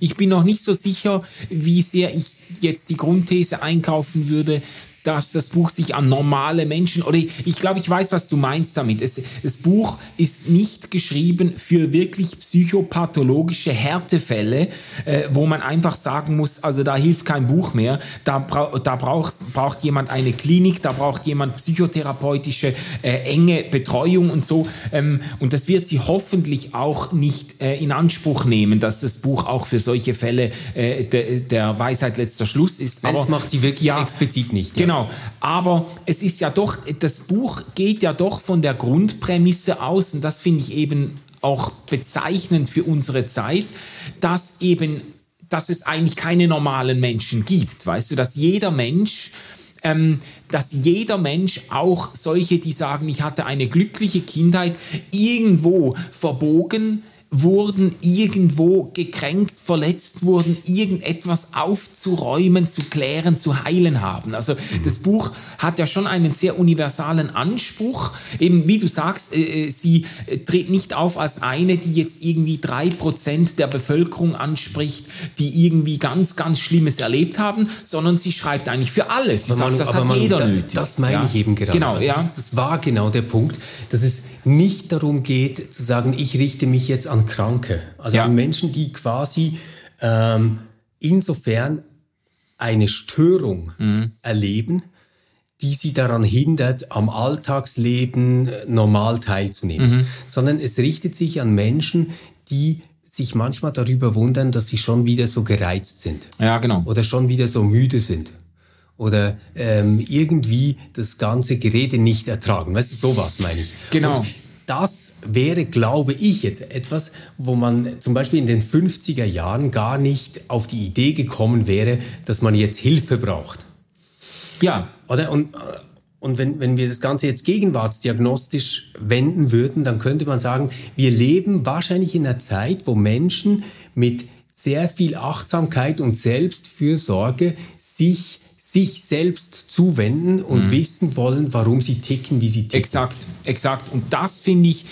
[SPEAKER 4] Ich bin noch nicht so sicher, wie sehr ich jetzt die Grundthese einkaufen würde, dass das Buch sich an normale Menschen oder ich, ich glaube, ich weiß, was du meinst damit. Es, das Buch ist nicht geschrieben für wirklich psychopathologische Härtefälle, äh, wo man einfach sagen muss, also da hilft kein Buch mehr. Da, bra da braucht, braucht jemand eine Klinik, da braucht jemand psychotherapeutische äh, enge Betreuung und so. Ähm, und das wird sie hoffentlich auch nicht äh, in Anspruch nehmen, dass das Buch auch für solche Fälle äh, de, der Weisheit letzter Schluss ist.
[SPEAKER 3] Aber das macht sie wirklich ja, explizit nicht.
[SPEAKER 4] Ja. Genau. Aber es ist ja doch, das Buch geht ja doch von der Grundprämisse aus, und das finde ich eben auch bezeichnend für unsere Zeit, dass eben, dass es eigentlich keine normalen Menschen gibt. Weißt du, dass jeder Mensch ähm, dass jeder Mensch, auch solche, die sagen, ich hatte eine glückliche Kindheit, irgendwo verbogen wurden, irgendwo gekränkt, verletzt wurden, irgendetwas aufzuräumen, zu klären, zu heilen haben. Also mhm. das Buch hat ja schon einen sehr universalen Anspruch. Eben wie du sagst, äh, äh sie tritt nicht auf als eine, die jetzt irgendwie drei Prozent der Bevölkerung anspricht, die irgendwie ganz, ganz Schlimmes erlebt haben, sondern sie schreibt eigentlich für alles. Sie sagt, das hat Manu, jeder
[SPEAKER 3] da,
[SPEAKER 4] nötig.
[SPEAKER 3] Das meine ja? ich eben gerade.
[SPEAKER 4] Genau, also
[SPEAKER 3] ja. Das, das war genau der Punkt, dass es nicht darum geht, zu sagen, ich richte mich jetzt an Kranke, also ja. an Menschen, die quasi ähm, insofern eine Störung mhm. erleben, die sie daran hindert, am Alltagsleben äh, normal teilzunehmen, mhm. sondern es richtet sich an Menschen, die sich manchmal darüber wundern, dass sie schon wieder so gereizt sind.
[SPEAKER 4] Ja, genau.
[SPEAKER 3] Oder schon wieder so müde sind oder ähm, irgendwie das ganze Gerede nicht ertragen. Weißt du, sowas meine ich.
[SPEAKER 4] Genau.
[SPEAKER 3] Und das wäre, glaube ich, jetzt etwas, wo man zum Beispiel in den 50er Jahren gar nicht auf die Idee gekommen wäre, dass man jetzt Hilfe braucht.
[SPEAKER 4] Ja.
[SPEAKER 3] Oder? Und, und wenn, wenn wir das Ganze jetzt gegenwartsdiagnostisch wenden würden, dann könnte man sagen, wir leben wahrscheinlich in einer Zeit, wo Menschen mit sehr viel Achtsamkeit und Selbstfürsorge sich sich selbst zuwenden und mhm. wissen wollen, warum sie ticken, wie sie ticken.
[SPEAKER 4] Exakt, exakt. Und das finde ich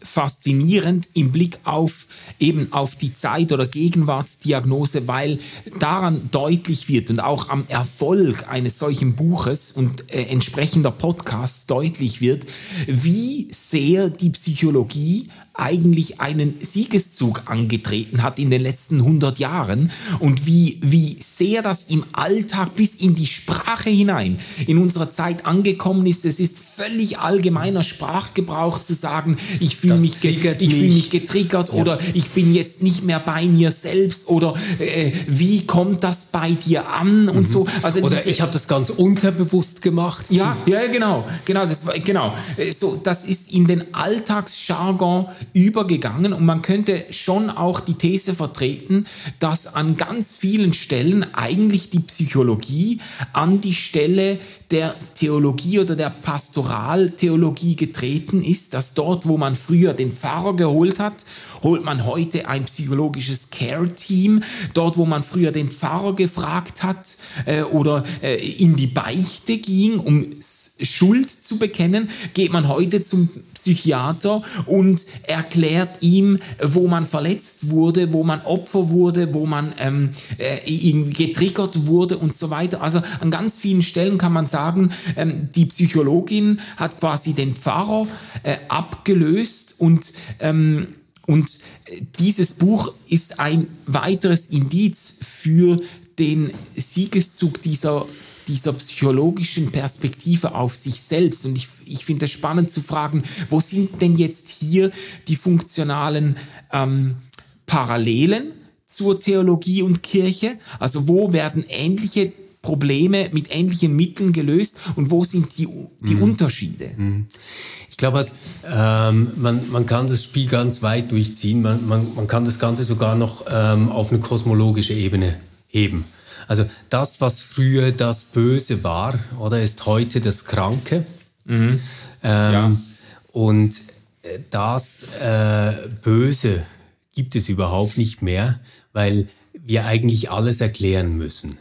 [SPEAKER 4] faszinierend im Blick auf eben auf die Zeit- oder Gegenwartsdiagnose, weil daran deutlich wird und auch am Erfolg eines solchen Buches und äh, entsprechender Podcasts deutlich wird, wie sehr die Psychologie eigentlich einen Siegeszug angetreten hat in den letzten 100 Jahren und wie, wie sehr das im Alltag bis in die Sprache hinein in unserer Zeit angekommen ist. Es ist völlig allgemeiner Sprachgebrauch zu sagen, ich fühle mich, ich fühl mich getriggert ja. oder ich bin jetzt nicht mehr bei mir selbst oder äh, wie kommt das bei dir an und mhm. so.
[SPEAKER 3] Also oder ich habe das ganz unterbewusst gemacht.
[SPEAKER 4] Ja, ja, genau, genau, das, genau. Äh, so, das ist in den Alltagsjargon übergegangen und man könnte schon auch die These vertreten, dass an ganz vielen Stellen eigentlich die Psychologie an die Stelle der Theologie oder der Pastoraltheologie getreten ist, dass dort, wo man früher den Pfarrer geholt hat, holt man heute ein psychologisches Care-Team. Dort, wo man früher den Pfarrer gefragt hat äh, oder äh, in die Beichte ging, um Schuld zu bekennen, geht man heute zum Psychiater und erklärt ihm, wo man verletzt wurde, wo man Opfer wurde, wo man ähm, äh, getriggert wurde und so weiter. Also an ganz vielen Stellen kann man sagen, ähm, die Psychologin hat quasi den Pfarrer äh, abgelöst und ähm, und dieses Buch ist ein weiteres Indiz für den Siegeszug dieser, dieser psychologischen Perspektive auf sich selbst. Und ich, ich finde es spannend zu fragen, wo sind denn jetzt hier die funktionalen ähm, Parallelen zur Theologie und Kirche? Also wo werden ähnliche Probleme mit ähnlichen Mitteln gelöst und wo sind die, die mhm. Unterschiede? Mhm.
[SPEAKER 3] Ich glaube, halt, ähm, man, man kann das Spiel ganz weit durchziehen. Man, man, man kann das Ganze sogar noch ähm, auf eine kosmologische Ebene heben. Also das, was früher das Böse war, oder ist heute das Kranke. Mhm. Ähm, ja. Und äh, das äh, Böse gibt es überhaupt nicht mehr, weil wir eigentlich alles erklären müssen.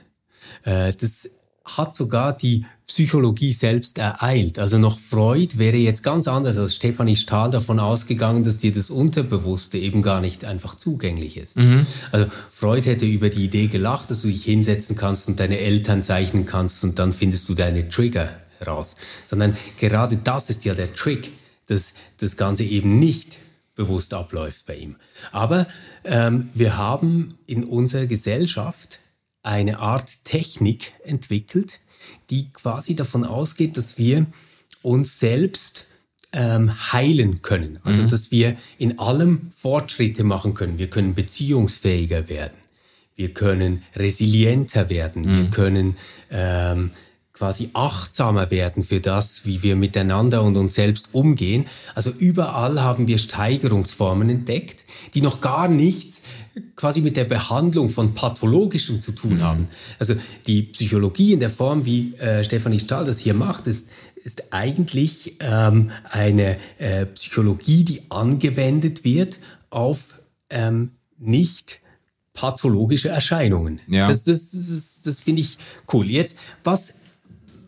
[SPEAKER 3] Äh, das hat sogar die Psychologie selbst ereilt. Also noch Freud wäre jetzt ganz anders als Stefanie Stahl davon ausgegangen, dass dir das Unterbewusste eben gar nicht einfach zugänglich ist. Mhm. Also Freud hätte über die Idee gelacht, dass du dich hinsetzen kannst und deine Eltern zeichnen kannst und dann findest du deine Trigger heraus. Sondern gerade das ist ja der Trick, dass das Ganze eben nicht bewusst abläuft bei ihm. Aber ähm, wir haben in unserer Gesellschaft eine Art Technik entwickelt, die quasi davon ausgeht, dass wir uns selbst ähm, heilen können. Also mhm. dass wir in allem Fortschritte machen können. Wir können beziehungsfähiger werden. Wir können resilienter werden. Mhm. Wir können ähm, quasi achtsamer werden für das, wie wir miteinander und uns selbst umgehen. Also überall haben wir Steigerungsformen entdeckt, die noch gar nichts quasi mit der Behandlung von Pathologischem zu tun mhm. haben. Also die Psychologie in der Form, wie äh, Stefanie Stahl das hier macht, ist, ist eigentlich ähm, eine äh, Psychologie, die angewendet wird auf ähm, nicht pathologische Erscheinungen. Ja. Das, das, das, das finde ich cool. Jetzt, was,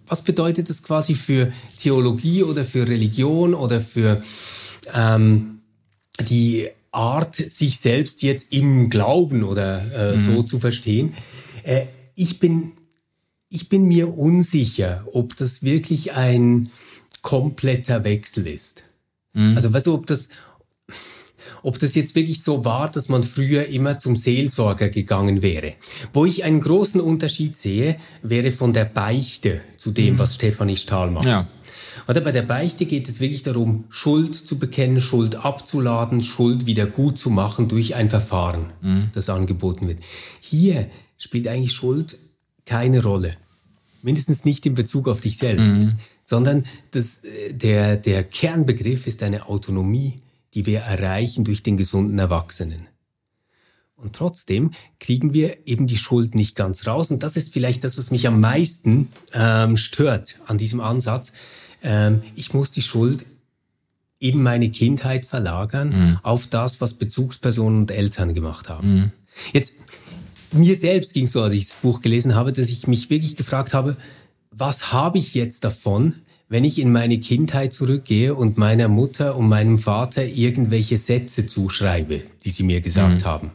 [SPEAKER 3] was bedeutet das quasi für Theologie oder für Religion oder für ähm, die Art, sich selbst jetzt im Glauben oder äh, mhm. so zu verstehen? Äh, ich, bin, ich bin mir unsicher, ob das wirklich ein kompletter Wechsel ist. Mhm. Also weißt du, ob das, ob das jetzt wirklich so war, dass man früher immer zum Seelsorger gegangen wäre. Wo ich einen großen Unterschied sehe, wäre von der Beichte zu dem, mhm. was Stefanie Stahl macht. Ja. Oder bei der Beichte geht es wirklich darum, Schuld zu bekennen, Schuld abzuladen, Schuld wieder gut zu machen durch ein Verfahren, mhm. das angeboten wird. Hier spielt eigentlich Schuld keine Rolle. Mindestens nicht in Bezug auf dich selbst, mhm. sondern das, äh, der, der Kernbegriff ist eine Autonomie die wir erreichen durch den gesunden Erwachsenen. Und trotzdem kriegen wir eben die Schuld nicht ganz raus. Und das ist vielleicht das, was mich am meisten ähm, stört an diesem Ansatz. Ähm, ich muss die Schuld in meine Kindheit verlagern mhm. auf das, was Bezugspersonen und Eltern gemacht haben. Mhm. Jetzt, mir selbst ging es so, als ich das Buch gelesen habe, dass ich mich wirklich gefragt habe, was habe ich jetzt davon, wenn ich in meine Kindheit zurückgehe und meiner Mutter und meinem Vater irgendwelche Sätze zuschreibe, die sie mir gesagt mhm. haben.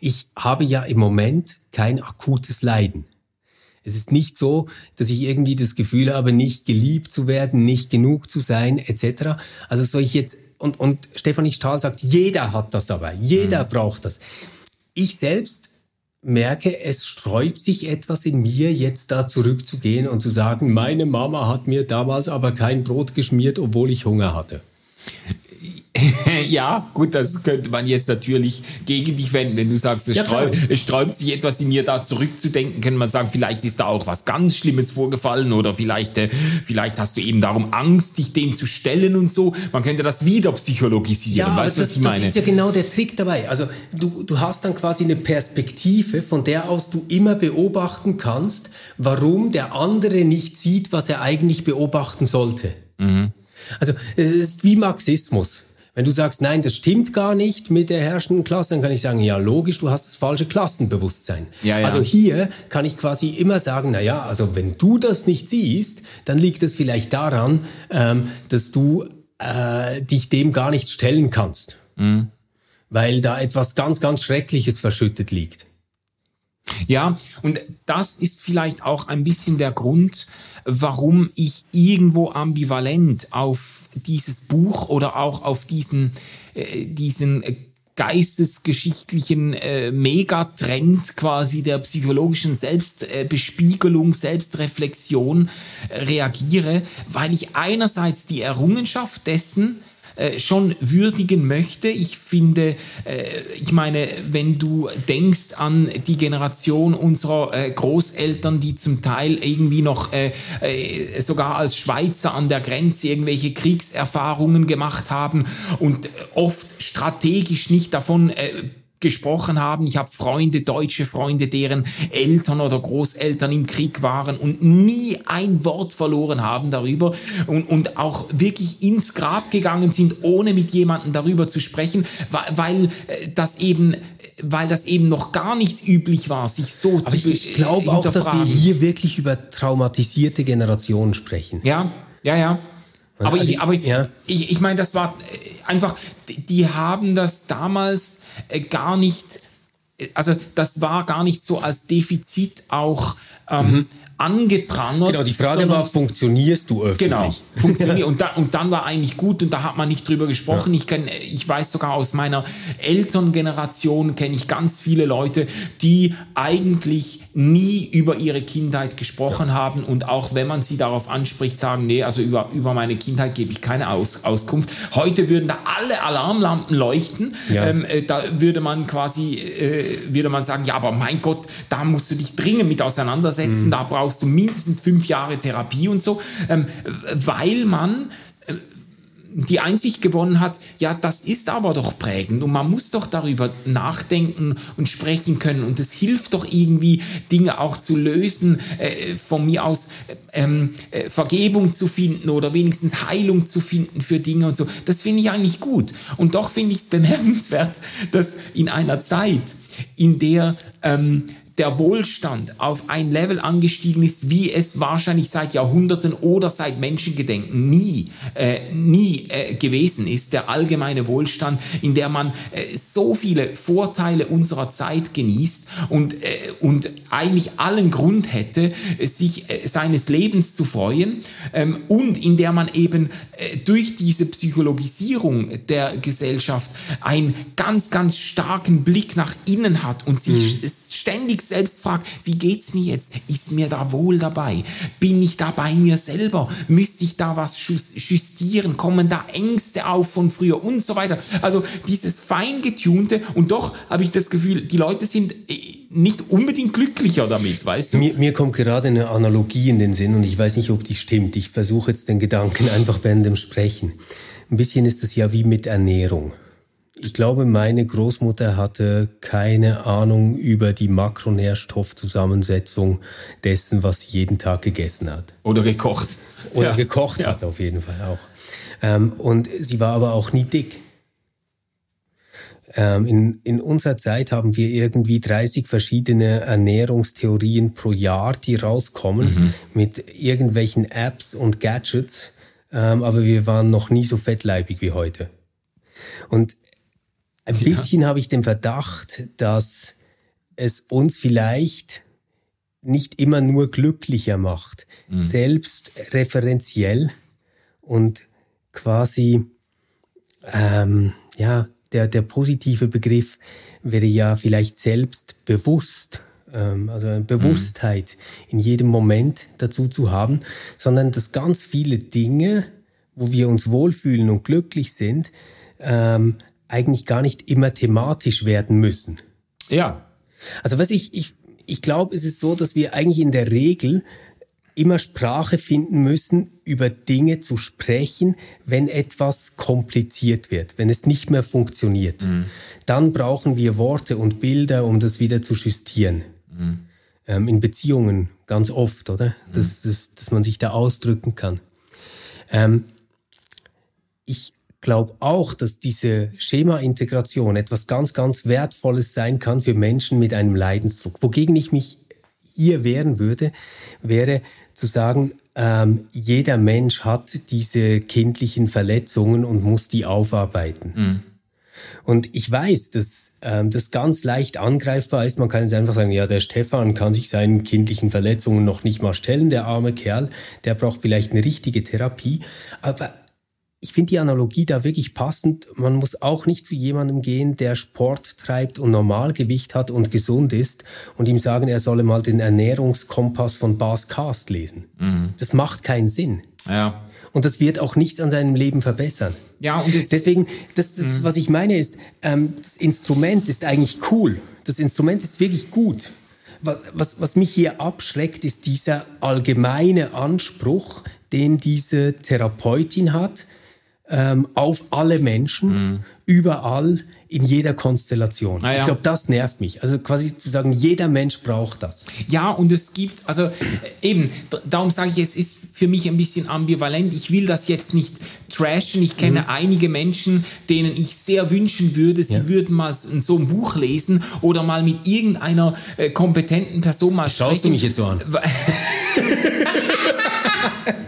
[SPEAKER 3] Ich habe ja im Moment kein akutes Leiden. Es ist nicht so, dass ich irgendwie das Gefühl habe, nicht geliebt zu werden, nicht genug zu sein, etc. Also soll ich jetzt, und, und Stefanie Stahl sagt, jeder hat das dabei, jeder mhm. braucht das. Ich selbst merke, es sträubt sich etwas in mir, jetzt da zurückzugehen und zu sagen, meine Mama hat mir damals aber kein Brot geschmiert, obwohl ich Hunger hatte. *laughs*
[SPEAKER 4] ja, gut, das könnte man jetzt natürlich gegen dich wenden, wenn du sagst, es, ja, sträubt, es sträubt sich etwas in mir da zurückzudenken, könnte man sagen, vielleicht ist da auch was ganz Schlimmes vorgefallen oder vielleicht, äh, vielleicht hast du eben darum Angst, dich dem zu stellen und so. Man könnte das wieder psychologisieren.
[SPEAKER 3] Ja, weißt, das, was ich meine? das ist ja genau der Trick dabei. Also du, du hast dann quasi eine Perspektive, von der aus du immer beobachten kannst, warum der andere nicht sieht, was er eigentlich beobachten sollte. Mhm. Also es ist wie Marxismus. Wenn du sagst, nein, das stimmt gar nicht mit der herrschenden Klasse, dann kann ich sagen, ja, logisch, du hast das falsche Klassenbewusstsein. Ja, ja. Also hier kann ich quasi immer sagen, na ja, also wenn du das nicht siehst, dann liegt es vielleicht daran, ähm, dass du äh, dich dem gar nicht stellen kannst. Mhm. Weil da etwas ganz, ganz Schreckliches verschüttet liegt.
[SPEAKER 4] Ja, und das ist vielleicht auch ein bisschen der Grund, warum ich irgendwo ambivalent auf dieses Buch oder auch auf diesen, äh, diesen geistesgeschichtlichen äh, Megatrend quasi der psychologischen Selbstbespiegelung, äh, Selbstreflexion äh, reagiere, weil ich einerseits die Errungenschaft dessen äh, schon würdigen möchte. Ich finde, äh, ich meine, wenn du denkst an die Generation unserer äh, Großeltern, die zum Teil irgendwie noch äh, äh, sogar als Schweizer an der Grenze irgendwelche Kriegserfahrungen gemacht haben und oft strategisch nicht davon gesprochen haben. Ich habe Freunde, deutsche Freunde, deren Eltern oder Großeltern im Krieg waren und nie ein Wort verloren haben darüber und, und auch wirklich ins Grab gegangen sind, ohne mit jemandem darüber zu sprechen, weil, weil äh, das eben weil das eben noch gar nicht üblich war, sich so
[SPEAKER 3] Aber zu Ich, ich glaube auch, dass wir hier wirklich über traumatisierte Generationen sprechen.
[SPEAKER 4] Ja, ja, ja. Aber, also, ich, aber ja. ich, ich meine, das war äh, einfach, die haben das damals äh, gar nicht, äh, also das war gar nicht so als Defizit auch ähm, mhm angeprangert.
[SPEAKER 3] Genau, die Frage war, funktionierst du öffentlich? *laughs*
[SPEAKER 4] Genau, funktioniert. und, da, und dann war eigentlich gut und da hat man nicht drüber gesprochen. Ja. Ich, kenn, ich weiß sogar aus meiner Elterngeneration, kenne ich ganz viele Leute, die eigentlich nie über ihre Kindheit gesprochen ja. haben und auch wenn man sie darauf anspricht, sagen, nee, also über, über meine Kindheit gebe ich keine Aus, Auskunft. Heute würden da alle Alarmlampen leuchten. Ja. Ähm, äh, da würde man quasi, äh, würde man sagen, ja, aber mein Gott, da musst du dich dringend mit auseinandersetzen, mhm. da brauchst brauchst du mindestens fünf Jahre Therapie und so, ähm, weil man äh, die Einsicht gewonnen hat, ja, das ist aber doch prägend und man muss doch darüber nachdenken und sprechen können und es hilft doch irgendwie, Dinge auch zu lösen, äh, von mir aus ähm, äh, Vergebung zu finden oder wenigstens Heilung zu finden für Dinge und so. Das finde ich eigentlich gut. Und doch finde ich es bemerkenswert, dass in einer Zeit, in der ähm, der Wohlstand auf ein Level angestiegen ist, wie es wahrscheinlich seit Jahrhunderten oder seit Menschengedenken nie, äh, nie äh, gewesen ist, der allgemeine Wohlstand, in der man äh, so viele Vorteile unserer Zeit genießt und, äh, und eigentlich allen Grund hätte, sich äh, seines Lebens zu freuen ähm, und in der man eben äh, durch diese Psychologisierung der Gesellschaft einen ganz, ganz starken Blick nach innen hat und sich mhm. ständig selbst fragt, wie geht's mir jetzt? Ist mir da wohl dabei? Bin ich da bei mir selber? Müsste ich da was justieren? Kommen da Ängste auf von früher und so weiter? Also dieses feingetunte und doch habe ich das Gefühl, die Leute sind äh, nicht unbedingt glücklicher damit, weißt du?
[SPEAKER 3] Mir, mir kommt gerade eine Analogie in den Sinn und ich weiß nicht, ob die stimmt. Ich versuche jetzt den Gedanken einfach während dem Sprechen. Ein bisschen ist es ja wie mit Ernährung. Ich glaube, meine Großmutter hatte keine Ahnung über die Makronährstoffzusammensetzung dessen, was sie jeden Tag gegessen hat.
[SPEAKER 4] Oder gekocht.
[SPEAKER 3] Oder ja. gekocht ja. hat auf jeden Fall auch. Ähm, und sie war aber auch nie dick. Ähm, in, in unserer Zeit haben wir irgendwie 30 verschiedene Ernährungstheorien pro Jahr, die rauskommen mhm. mit irgendwelchen Apps und Gadgets. Ähm, aber wir waren noch nie so fettleibig wie heute. Und ein ja. bisschen habe ich den Verdacht, dass es uns vielleicht nicht immer nur glücklicher macht, mhm. selbst referenziell und quasi, ähm, ja, der, der positive Begriff wäre ja vielleicht selbstbewusst, ähm, also eine Bewusstheit mhm. in jedem Moment dazu zu haben, sondern dass ganz viele Dinge, wo wir uns wohlfühlen und glücklich sind, ähm, eigentlich gar nicht immer thematisch werden müssen.
[SPEAKER 4] Ja.
[SPEAKER 3] Also was ich, ich, ich glaube, es ist so, dass wir eigentlich in der Regel immer Sprache finden müssen, über Dinge zu sprechen, wenn etwas kompliziert wird, wenn es nicht mehr funktioniert. Mhm. Dann brauchen wir Worte und Bilder, um das wieder zu justieren. Mhm. Ähm, in Beziehungen ganz oft, oder? Mhm. Dass, dass, dass man sich da ausdrücken kann. Ähm, ich glaube auch, dass diese Schema-Integration etwas ganz, ganz Wertvolles sein kann für Menschen mit einem Leidensdruck. Wogegen ich mich hier wehren würde, wäre zu sagen, ähm, jeder Mensch hat diese kindlichen Verletzungen und muss die aufarbeiten. Mhm. Und ich weiß, dass ähm, das ganz leicht angreifbar ist. Man kann jetzt einfach sagen, ja, der Stefan kann sich seinen kindlichen Verletzungen noch nicht mal stellen, der arme Kerl, der braucht vielleicht eine richtige Therapie. Aber ich finde die Analogie da wirklich passend. Man muss auch nicht zu jemandem gehen, der Sport treibt und Normalgewicht hat und gesund ist und ihm sagen, er solle mal den Ernährungskompass von Bas Cast lesen. Mhm. Das macht keinen Sinn.
[SPEAKER 4] Ja.
[SPEAKER 3] Und das wird auch nichts an seinem Leben verbessern.
[SPEAKER 4] Ja, und
[SPEAKER 3] deswegen, das, das mhm. was ich meine ist, ähm, das Instrument ist eigentlich cool. Das Instrument ist wirklich gut. Was, was, was mich hier abschreckt, ist dieser allgemeine Anspruch, den diese Therapeutin hat, ähm, auf alle Menschen, mhm. überall, in jeder Konstellation. Ah, ja. Ich glaube, das nervt mich. Also quasi zu sagen, jeder Mensch braucht das.
[SPEAKER 4] Ja, und es gibt, also äh, eben, darum sage ich, es ist für mich ein bisschen ambivalent. Ich will das jetzt nicht trashen. Ich kenne mhm. einige Menschen, denen ich sehr wünschen würde, sie ja. würden mal so ein Buch lesen oder mal mit irgendeiner äh, kompetenten Person mal
[SPEAKER 3] Schaust sprechen. Schaust du mich jetzt so an? *laughs*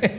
[SPEAKER 3] *laughs*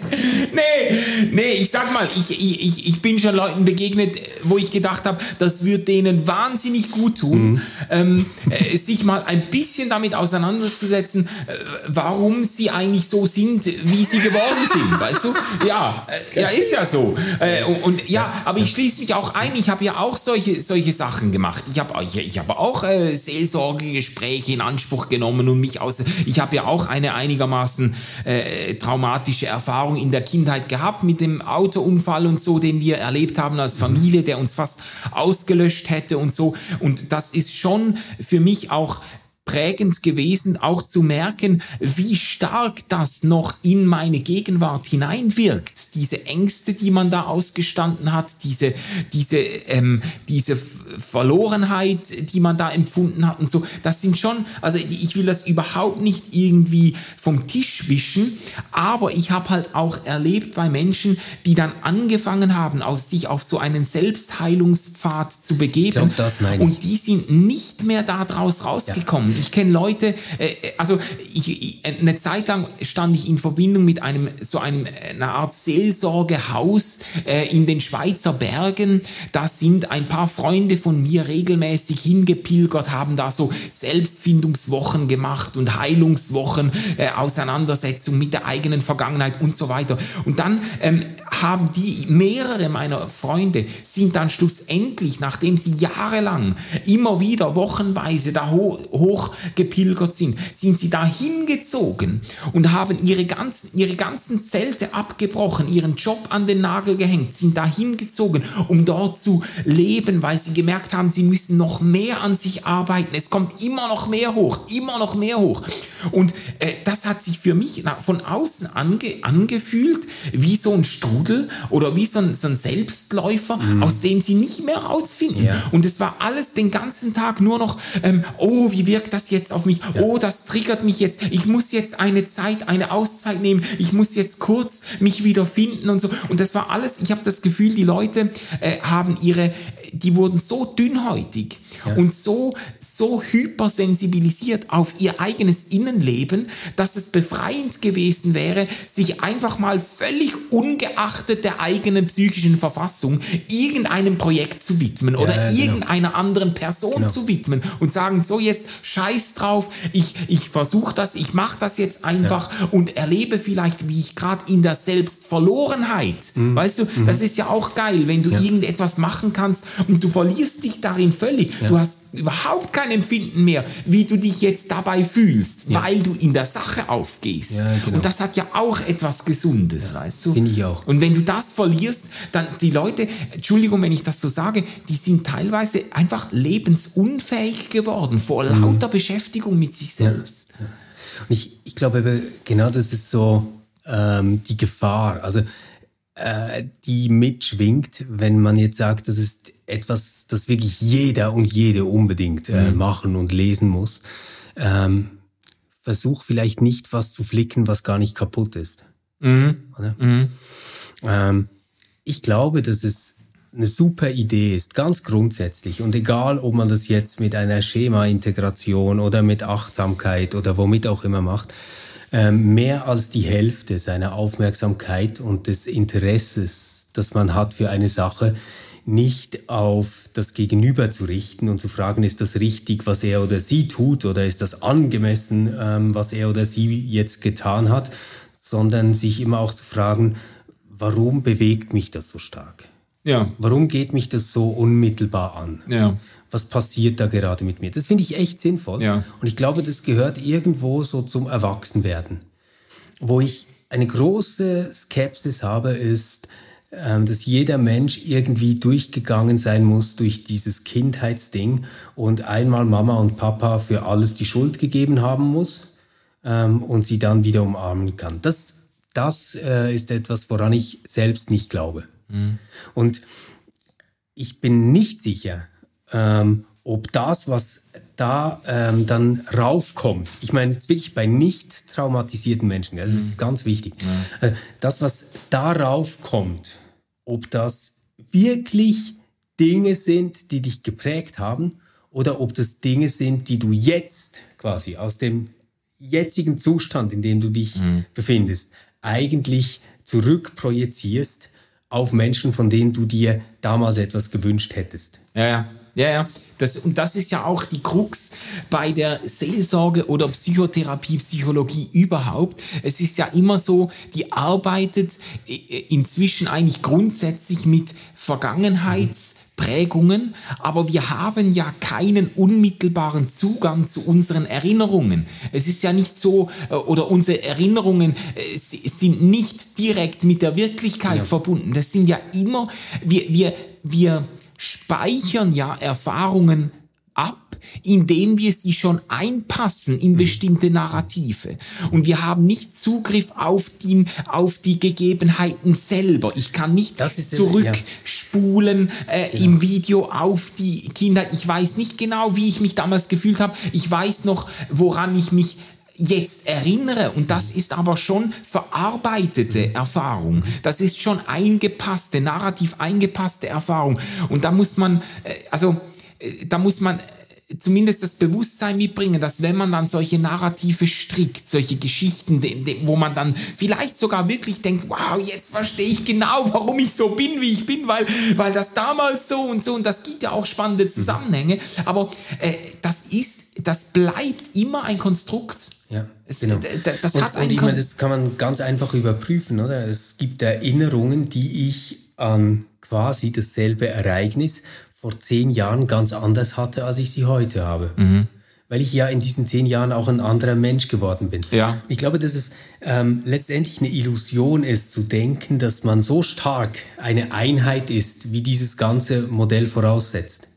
[SPEAKER 3] *laughs*
[SPEAKER 4] nee, nee, ich sag mal, ich, ich, ich bin schon Leuten begegnet, wo ich gedacht habe, das wird denen wahnsinnig gut tun, mhm. ähm, äh, sich mal ein bisschen damit auseinanderzusetzen, äh, warum sie eigentlich so sind, wie sie geworden sind, *laughs* weißt du? Ja, äh, ja, ist ja so. Äh, und, und, ja, aber ich schließe mich auch ein, ich habe ja auch solche, solche Sachen gemacht. Ich habe ich, ich hab auch äh, Seelsorgegespräche in Anspruch genommen und mich aus, ich habe ja auch eine einigermaßen äh, traumatische Erfahrung in der Kindheit gehabt mit dem Autounfall und so, den wir erlebt haben als Familie, der uns fast ausgelöscht hätte und so. Und das ist schon für mich auch prägend gewesen, auch zu merken, wie stark das noch in meine Gegenwart hineinwirkt. Diese Ängste, die man da ausgestanden hat, diese, diese, ähm, diese Verlorenheit, die man da empfunden hat und so, das sind schon, also ich will das überhaupt nicht irgendwie vom Tisch wischen, aber ich habe halt auch erlebt bei Menschen, die dann angefangen haben, auf sich auf so einen Selbstheilungspfad zu begeben.
[SPEAKER 3] Glaub.
[SPEAKER 4] Und die sind nicht mehr da draus rausgekommen. Ja. Ich kenne Leute, äh, also ich, ich, eine Zeit lang stand ich in Verbindung mit einem so einem einer Art Seelsorgehaus äh, in den Schweizer Bergen. Da sind ein paar Freunde von mir regelmäßig hingepilgert, haben da so Selbstfindungswochen gemacht und Heilungswochen, äh, Auseinandersetzung mit der eigenen Vergangenheit und so weiter. Und dann ähm, haben die mehrere meiner Freunde sind dann schlussendlich, nachdem sie jahrelang immer wieder wochenweise da ho hoch gepilgert sind, sind sie da hingezogen und haben ihre ganzen, ihre ganzen Zelte abgebrochen, ihren Job an den Nagel gehängt, sind da hingezogen, um dort zu leben, weil sie gemerkt haben, sie müssen noch mehr an sich arbeiten. Es kommt immer noch mehr hoch, immer noch mehr hoch. Und äh, das hat sich für mich von außen ange angefühlt wie so ein Strudel oder wie so ein, so ein Selbstläufer, mhm. aus dem sie nicht mehr rausfinden. Ja. Und es war alles den ganzen Tag nur noch, ähm, oh, wie wirkt das jetzt auf mich? Ja. Oh, das triggert mich jetzt. Ich muss jetzt eine Zeit, eine Auszeit nehmen. Ich muss jetzt kurz mich wieder finden und so. Und das war alles, ich habe das Gefühl, die Leute äh, haben ihre, die wurden so dünnhäutig ja. und so, so hypersensibilisiert auf ihr eigenes Innenleben, dass es befreiend gewesen wäre, sich einfach mal völlig ungeachtet der eigenen psychischen Verfassung irgendeinem Projekt zu widmen oder ja, genau. irgendeiner anderen Person genau. zu widmen und sagen, so jetzt scheiß drauf, ich, ich versuche das, ich mache das jetzt einfach ja. und erlebe vielleicht, wie ich gerade in der Selbstverlorenheit, mhm. weißt du, mhm. das ist ja auch geil, wenn du irgendetwas machen kannst und du verlierst dich darin völlig. Du hast überhaupt kein Empfinden mehr, wie du dich jetzt dabei fühlst, ja. weil du in der Sache aufgehst. Ja, genau. Und das hat ja auch etwas Gesundes, ja, weißt du?
[SPEAKER 3] Finde ich auch.
[SPEAKER 4] Und wenn du das verlierst, dann die Leute, Entschuldigung, wenn ich das so sage, die sind teilweise einfach lebensunfähig geworden vor mhm. lauter Beschäftigung mit sich selbst.
[SPEAKER 3] Und ich, ich glaube, genau das ist so ähm, die Gefahr. Also äh, die mitschwingt, wenn man jetzt sagt, das ist etwas, das wirklich jeder und jede unbedingt äh, mhm. machen und lesen muss. Ähm, versuch vielleicht nicht was zu flicken, was gar nicht kaputt ist. Mhm. Mhm. Ähm, ich glaube, dass es eine super Idee ist, ganz grundsätzlich. Und egal, ob man das jetzt mit einer Schema-Integration oder mit Achtsamkeit oder womit auch immer macht, ähm, mehr als die Hälfte seiner Aufmerksamkeit und des Interesses, das man hat für eine Sache, nicht auf das Gegenüber zu richten und zu fragen, ist das richtig, was er oder sie tut oder ist das angemessen, ähm, was er oder sie jetzt getan hat, sondern sich immer auch zu fragen, warum bewegt mich das so stark? Ja. Warum geht mich das so unmittelbar an? Ja. Was passiert da gerade mit mir? Das finde ich echt sinnvoll. Ja. Und ich glaube, das gehört irgendwo so zum Erwachsenwerden. Wo ich eine große Skepsis habe, ist, ähm, dass jeder Mensch irgendwie durchgegangen sein muss durch dieses Kindheitsding und einmal Mama und Papa für alles die Schuld gegeben haben muss ähm, und sie dann wieder umarmen kann. Das, das äh, ist etwas, woran ich selbst nicht glaube. Mhm. Und ich bin nicht sicher, ähm, ob das, was da ähm, dann raufkommt, ich meine jetzt wirklich bei nicht traumatisierten Menschen, das ist mhm. ganz wichtig, ja. Äh, das, was da raufkommt, ob das wirklich Dinge sind, die dich geprägt haben oder ob das Dinge sind, die du jetzt quasi aus dem jetzigen Zustand, in dem du dich mhm. befindest, eigentlich zurückprojizierst auf Menschen, von denen du dir damals etwas gewünscht hättest.
[SPEAKER 4] Ja, ja. Ja, ja. Das, und das ist ja auch die Krux bei der Seelsorge oder Psychotherapie, Psychologie überhaupt. Es ist ja immer so, die arbeitet äh, inzwischen eigentlich grundsätzlich mit Vergangenheits- Prägungen, aber wir haben ja keinen unmittelbaren Zugang zu unseren Erinnerungen. Es ist ja nicht so, äh, oder unsere Erinnerungen äh, sind nicht direkt mit der Wirklichkeit ja. verbunden. Das sind ja immer, wir, wir, wir speichern ja Erfahrungen ab indem wir sie schon einpassen in bestimmte Narrative. Und wir haben nicht Zugriff auf die, auf die Gegebenheiten selber. Ich kann nicht zurückspulen äh, genau. im Video auf die Kinder. Ich weiß nicht genau, wie ich mich damals gefühlt habe. Ich weiß noch, woran ich mich jetzt erinnere. Und das ist aber schon verarbeitete Erfahrung. Das ist schon eingepasste, narrativ eingepasste Erfahrung. Und da muss man, äh, also, äh, da muss man zumindest das Bewusstsein mitbringen, dass wenn man dann solche Narrative strickt, solche Geschichten, wo man dann vielleicht sogar wirklich denkt, wow, jetzt verstehe ich genau, warum ich so bin, wie ich bin, weil, weil das damals so und so und das gibt ja auch spannende Zusammenhänge, aber äh, das ist, das bleibt immer ein Konstrukt.
[SPEAKER 3] Ja, genau.
[SPEAKER 4] Das, und,
[SPEAKER 3] hat und ich meine, das kann man ganz einfach überprüfen, oder? Es gibt Erinnerungen, die ich an quasi dasselbe Ereignis vor zehn Jahren ganz anders hatte, als ich sie heute habe. Mhm. Weil ich ja in diesen zehn Jahren auch ein anderer Mensch geworden bin.
[SPEAKER 4] Ja.
[SPEAKER 3] Ich glaube, dass es ähm, letztendlich eine Illusion ist, zu denken, dass man so stark eine Einheit ist, wie dieses ganze Modell voraussetzt.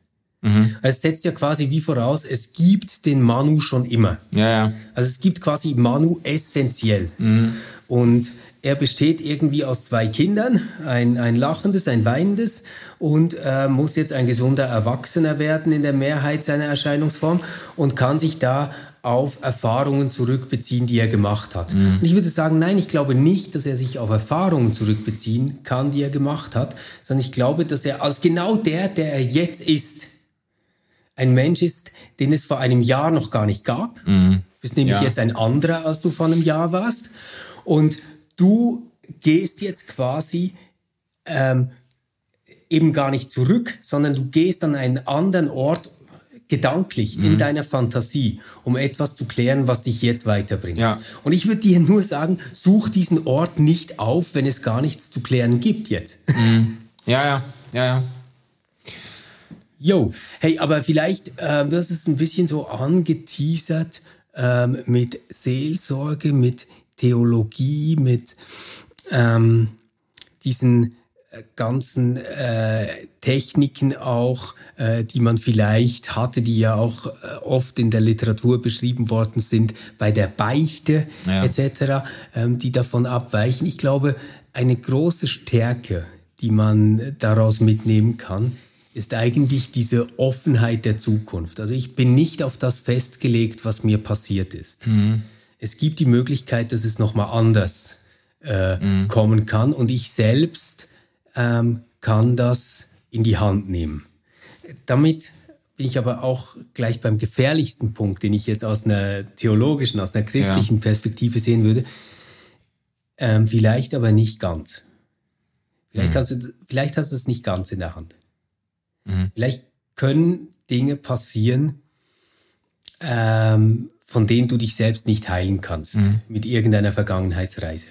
[SPEAKER 3] Mhm. Es setzt ja quasi wie voraus, es gibt den Manu schon immer.
[SPEAKER 4] Ja, ja.
[SPEAKER 3] Also es gibt quasi Manu essentiell. Mhm. Und er besteht irgendwie aus zwei Kindern, ein, ein lachendes, ein weinendes und äh, muss jetzt ein gesunder Erwachsener werden in der Mehrheit seiner Erscheinungsform und kann sich da auf Erfahrungen zurückbeziehen, die er gemacht hat. Mhm. Und ich würde sagen, nein, ich glaube nicht, dass er sich auf Erfahrungen zurückbeziehen kann, die er gemacht hat, sondern ich glaube, dass er als genau der, der er jetzt ist, ein Mensch ist, den es vor einem Jahr noch gar nicht gab. Mhm. Du bist nämlich ja. jetzt ein anderer, als du vor einem Jahr warst. Und du gehst jetzt quasi ähm, eben gar nicht zurück, sondern du gehst an einen anderen Ort gedanklich mhm. in deiner Fantasie, um etwas zu klären, was dich jetzt weiterbringt.
[SPEAKER 4] Ja.
[SPEAKER 3] Und ich würde dir nur sagen, such diesen Ort nicht auf, wenn es gar nichts zu klären gibt jetzt.
[SPEAKER 4] Mhm. Ja, ja, ja, ja.
[SPEAKER 3] Jo, hey, aber vielleicht, ähm, das ist ein bisschen so angeteasert ähm, mit Seelsorge, mit Theologie, mit ähm, diesen äh, ganzen äh, Techniken auch, äh, die man vielleicht hatte, die ja auch äh, oft in der Literatur beschrieben worden sind, bei der Beichte ja. etc., ähm, die davon abweichen. Ich glaube, eine große Stärke, die man daraus mitnehmen kann, ist eigentlich diese Offenheit der Zukunft. Also ich bin nicht auf das festgelegt, was mir passiert ist. Mhm. Es gibt die Möglichkeit, dass es nochmal anders äh, mhm. kommen kann und ich selbst ähm, kann das in die Hand nehmen. Damit bin ich aber auch gleich beim gefährlichsten Punkt, den ich jetzt aus einer theologischen, aus einer christlichen ja. Perspektive sehen würde. Ähm, vielleicht aber nicht ganz. Vielleicht, mhm. kannst du, vielleicht hast du es nicht ganz in der Hand. Mhm. Vielleicht können Dinge passieren, ähm, von denen du dich selbst nicht heilen kannst mhm. mit irgendeiner Vergangenheitsreise.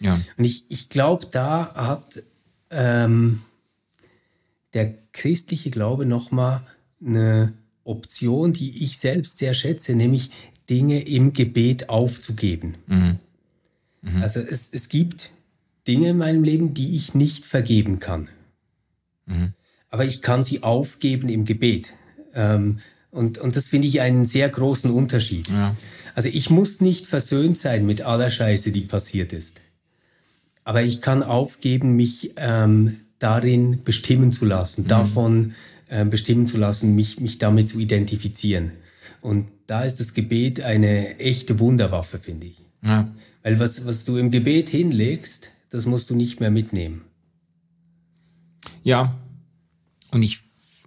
[SPEAKER 4] Ja.
[SPEAKER 3] Und ich, ich glaube, da hat ähm, der christliche Glaube nochmal eine Option, die ich selbst sehr schätze, nämlich Dinge im Gebet aufzugeben. Mhm. Mhm. Also es, es gibt Dinge in meinem Leben, die ich nicht vergeben kann. Mhm aber ich kann sie aufgeben im Gebet. Ähm, und, und das finde ich einen sehr großen Unterschied. Ja. Also ich muss nicht versöhnt sein mit aller Scheiße, die passiert ist. Aber ich kann aufgeben, mich ähm, darin bestimmen zu lassen, mhm. davon äh, bestimmen zu lassen, mich, mich damit zu identifizieren. Und da ist das Gebet eine echte Wunderwaffe, finde ich. Ja. Weil was, was du im Gebet hinlegst, das musst du nicht mehr mitnehmen.
[SPEAKER 4] Ja, und ich,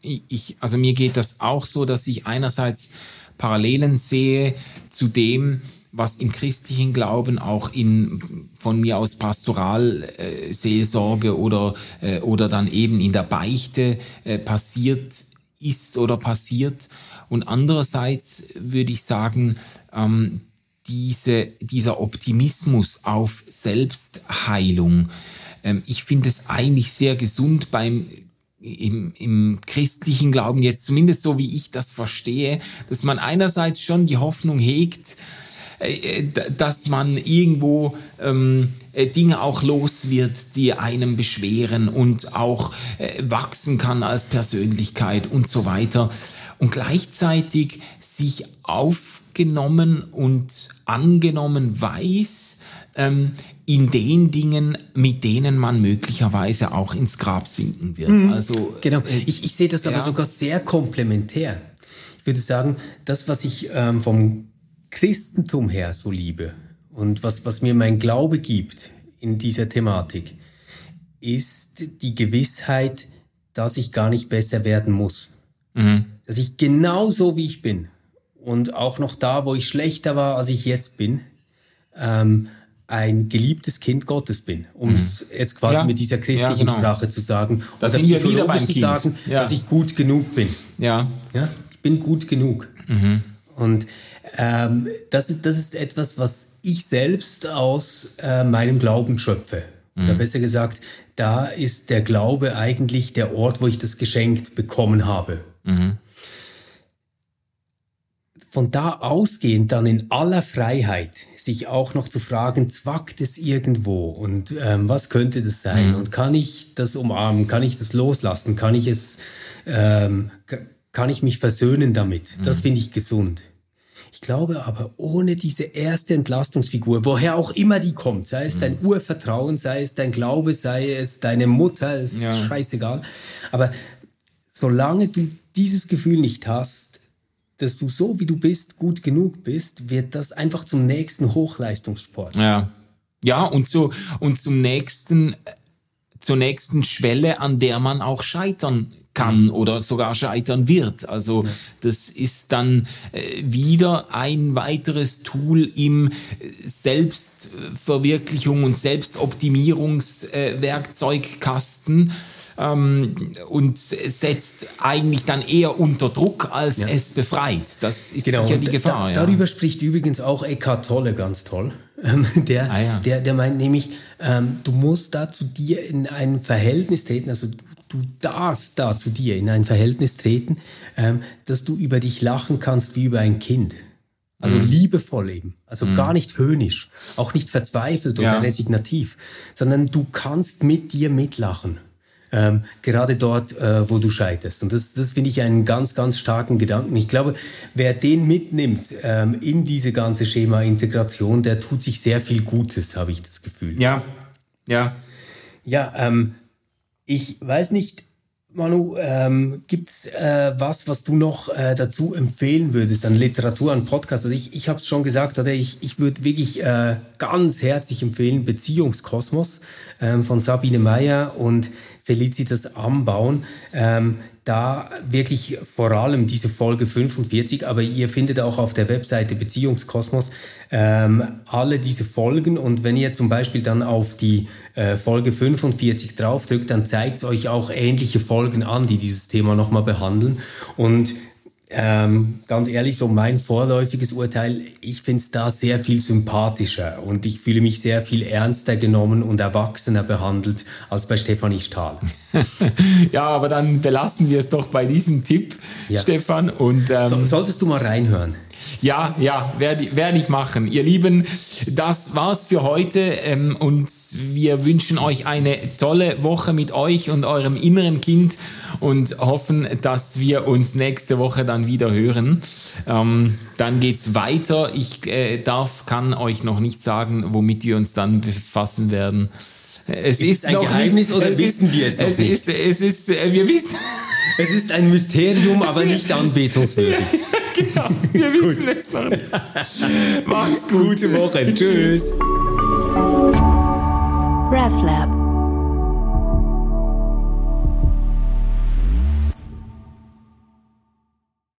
[SPEAKER 4] ich, also mir geht das auch so, dass ich einerseits Parallelen sehe zu dem, was im christlichen Glauben auch in von mir aus Pastoralseelsorge äh, oder äh, oder dann eben in der Beichte äh, passiert ist oder passiert. Und andererseits würde ich sagen ähm, diese dieser Optimismus auf Selbstheilung ähm, ich finde es eigentlich sehr gesund beim im, im christlichen Glauben jetzt zumindest so wie ich das verstehe, dass man einerseits schon die Hoffnung hegt, äh, äh, dass man irgendwo ähm, äh, Dinge auch los wird, die einem beschweren und auch äh, wachsen kann als Persönlichkeit und so weiter. und gleichzeitig sich aufgenommen und angenommen weiß ähm, in den Dingen, mit denen man möglicherweise auch ins Grab sinken wird. Mhm. Also,
[SPEAKER 3] genau, äh, ich, ich sehe das aber ja. sogar sehr komplementär. Ich würde sagen, das, was ich ähm, vom Christentum her so liebe und was, was mir mein Glaube gibt in dieser Thematik, ist die Gewissheit, dass ich gar nicht besser werden muss. Mhm. Dass ich genauso wie ich bin und auch noch da, wo ich schlechter war, als ich jetzt bin, ähm, ein geliebtes Kind Gottes bin, um es mhm. jetzt quasi ja. mit dieser christlichen ja, genau. Sprache zu sagen.
[SPEAKER 4] Da sind wir wieder beim
[SPEAKER 3] zu kind. sagen, ja. dass ich gut genug bin.
[SPEAKER 4] Ja.
[SPEAKER 3] ja? Ich bin gut genug. Mhm. Und ähm, das, ist, das ist etwas, was ich selbst aus äh, meinem Glauben schöpfe. Mhm. Oder besser gesagt, da ist der Glaube eigentlich der Ort, wo ich das geschenkt bekommen habe. Mhm. Von da ausgehend dann in aller Freiheit sich auch noch zu fragen, zwackt es irgendwo und ähm, was könnte das sein? Mhm. Und kann ich das umarmen? Kann ich das loslassen? Kann ich es, ähm, kann ich mich versöhnen damit? Das mhm. finde ich gesund. Ich glaube aber, ohne diese erste Entlastungsfigur, woher auch immer die kommt, sei es mhm. dein Urvertrauen, sei es dein Glaube, sei es deine Mutter, ist ja. scheißegal. Aber solange du dieses Gefühl nicht hast, dass du so wie du bist gut genug bist, wird das einfach zum nächsten Hochleistungssport.
[SPEAKER 4] Ja. Ja, und so und zum nächsten zur nächsten Schwelle, an der man auch scheitern kann oder sogar scheitern wird. Also ja. das ist dann äh, wieder ein weiteres Tool im Selbstverwirklichung und Selbstoptimierungswerkzeugkasten. Äh, ähm, und setzt eigentlich dann eher unter Druck, als ja. es befreit. Das ist genau. sicher die Gefahr.
[SPEAKER 3] Da, ja. Darüber spricht übrigens auch Eckhart Tolle ganz toll. Ähm, der, ah, ja. der, der meint nämlich, ähm, du musst da zu dir in ein Verhältnis treten, also du darfst da zu dir in ein Verhältnis treten, ähm, dass du über dich lachen kannst wie über ein Kind. Also mhm. liebevoll eben, also mhm. gar nicht höhnisch, auch nicht verzweifelt oder ja. resignativ, sondern du kannst mit dir mitlachen. Ähm, gerade dort, äh, wo du scheiterst. Und das, das finde ich einen ganz, ganz starken Gedanken. Ich glaube, wer den mitnimmt ähm, in diese ganze Schema-Integration, der tut sich sehr viel Gutes, habe ich das Gefühl.
[SPEAKER 4] Ja, ja.
[SPEAKER 3] Ja, ähm, ich weiß nicht, Manu, ähm, gibt es äh, was, was du noch äh, dazu empfehlen würdest an Literatur, an Podcast? Also ich, ich habe es schon gesagt, oder ich, ich würde wirklich äh, ganz herzlich empfehlen Beziehungskosmos ähm, von Sabine Meyer und Felicitas Ambauen. Ähm, da wirklich vor allem diese Folge 45, aber ihr findet auch auf der Webseite Beziehungskosmos ähm, alle diese Folgen. Und wenn ihr zum Beispiel dann auf die äh, Folge 45 draufdrückt, dann zeigt es euch auch ähnliche Folgen an, die dieses Thema nochmal behandeln. Und ähm, ganz ehrlich, so mein vorläufiges Urteil, ich finde es da sehr viel sympathischer und ich fühle mich sehr viel ernster genommen und erwachsener behandelt als bei Stefanie Stahl. *laughs*
[SPEAKER 4] ja, aber dann belassen wir es doch bei diesem Tipp, ja. Stefan. Und, ähm,
[SPEAKER 3] so, solltest du mal reinhören.
[SPEAKER 4] Ja, ja, werde werd ich machen. Ihr Lieben, das war's für heute ähm, und wir wünschen euch eine tolle Woche mit euch und eurem inneren Kind und hoffen, dass wir uns nächste Woche dann wieder hören. Ähm, dann geht's weiter. Ich äh, darf, kann euch noch nicht sagen, womit wir uns dann befassen werden.
[SPEAKER 3] Es ist, ist ein Geheimnis nicht, oder wissen ist, wir es noch
[SPEAKER 4] es
[SPEAKER 3] nicht?
[SPEAKER 4] Ist, es ist, äh, wir wissen. *laughs*
[SPEAKER 3] Es ist ein Mysterium, aber nicht anbetungswürdig. *laughs*
[SPEAKER 4] genau, wir wissen es noch nicht. *laughs*
[SPEAKER 3] Macht's gut. Gute Woche. Tschüss. RefLab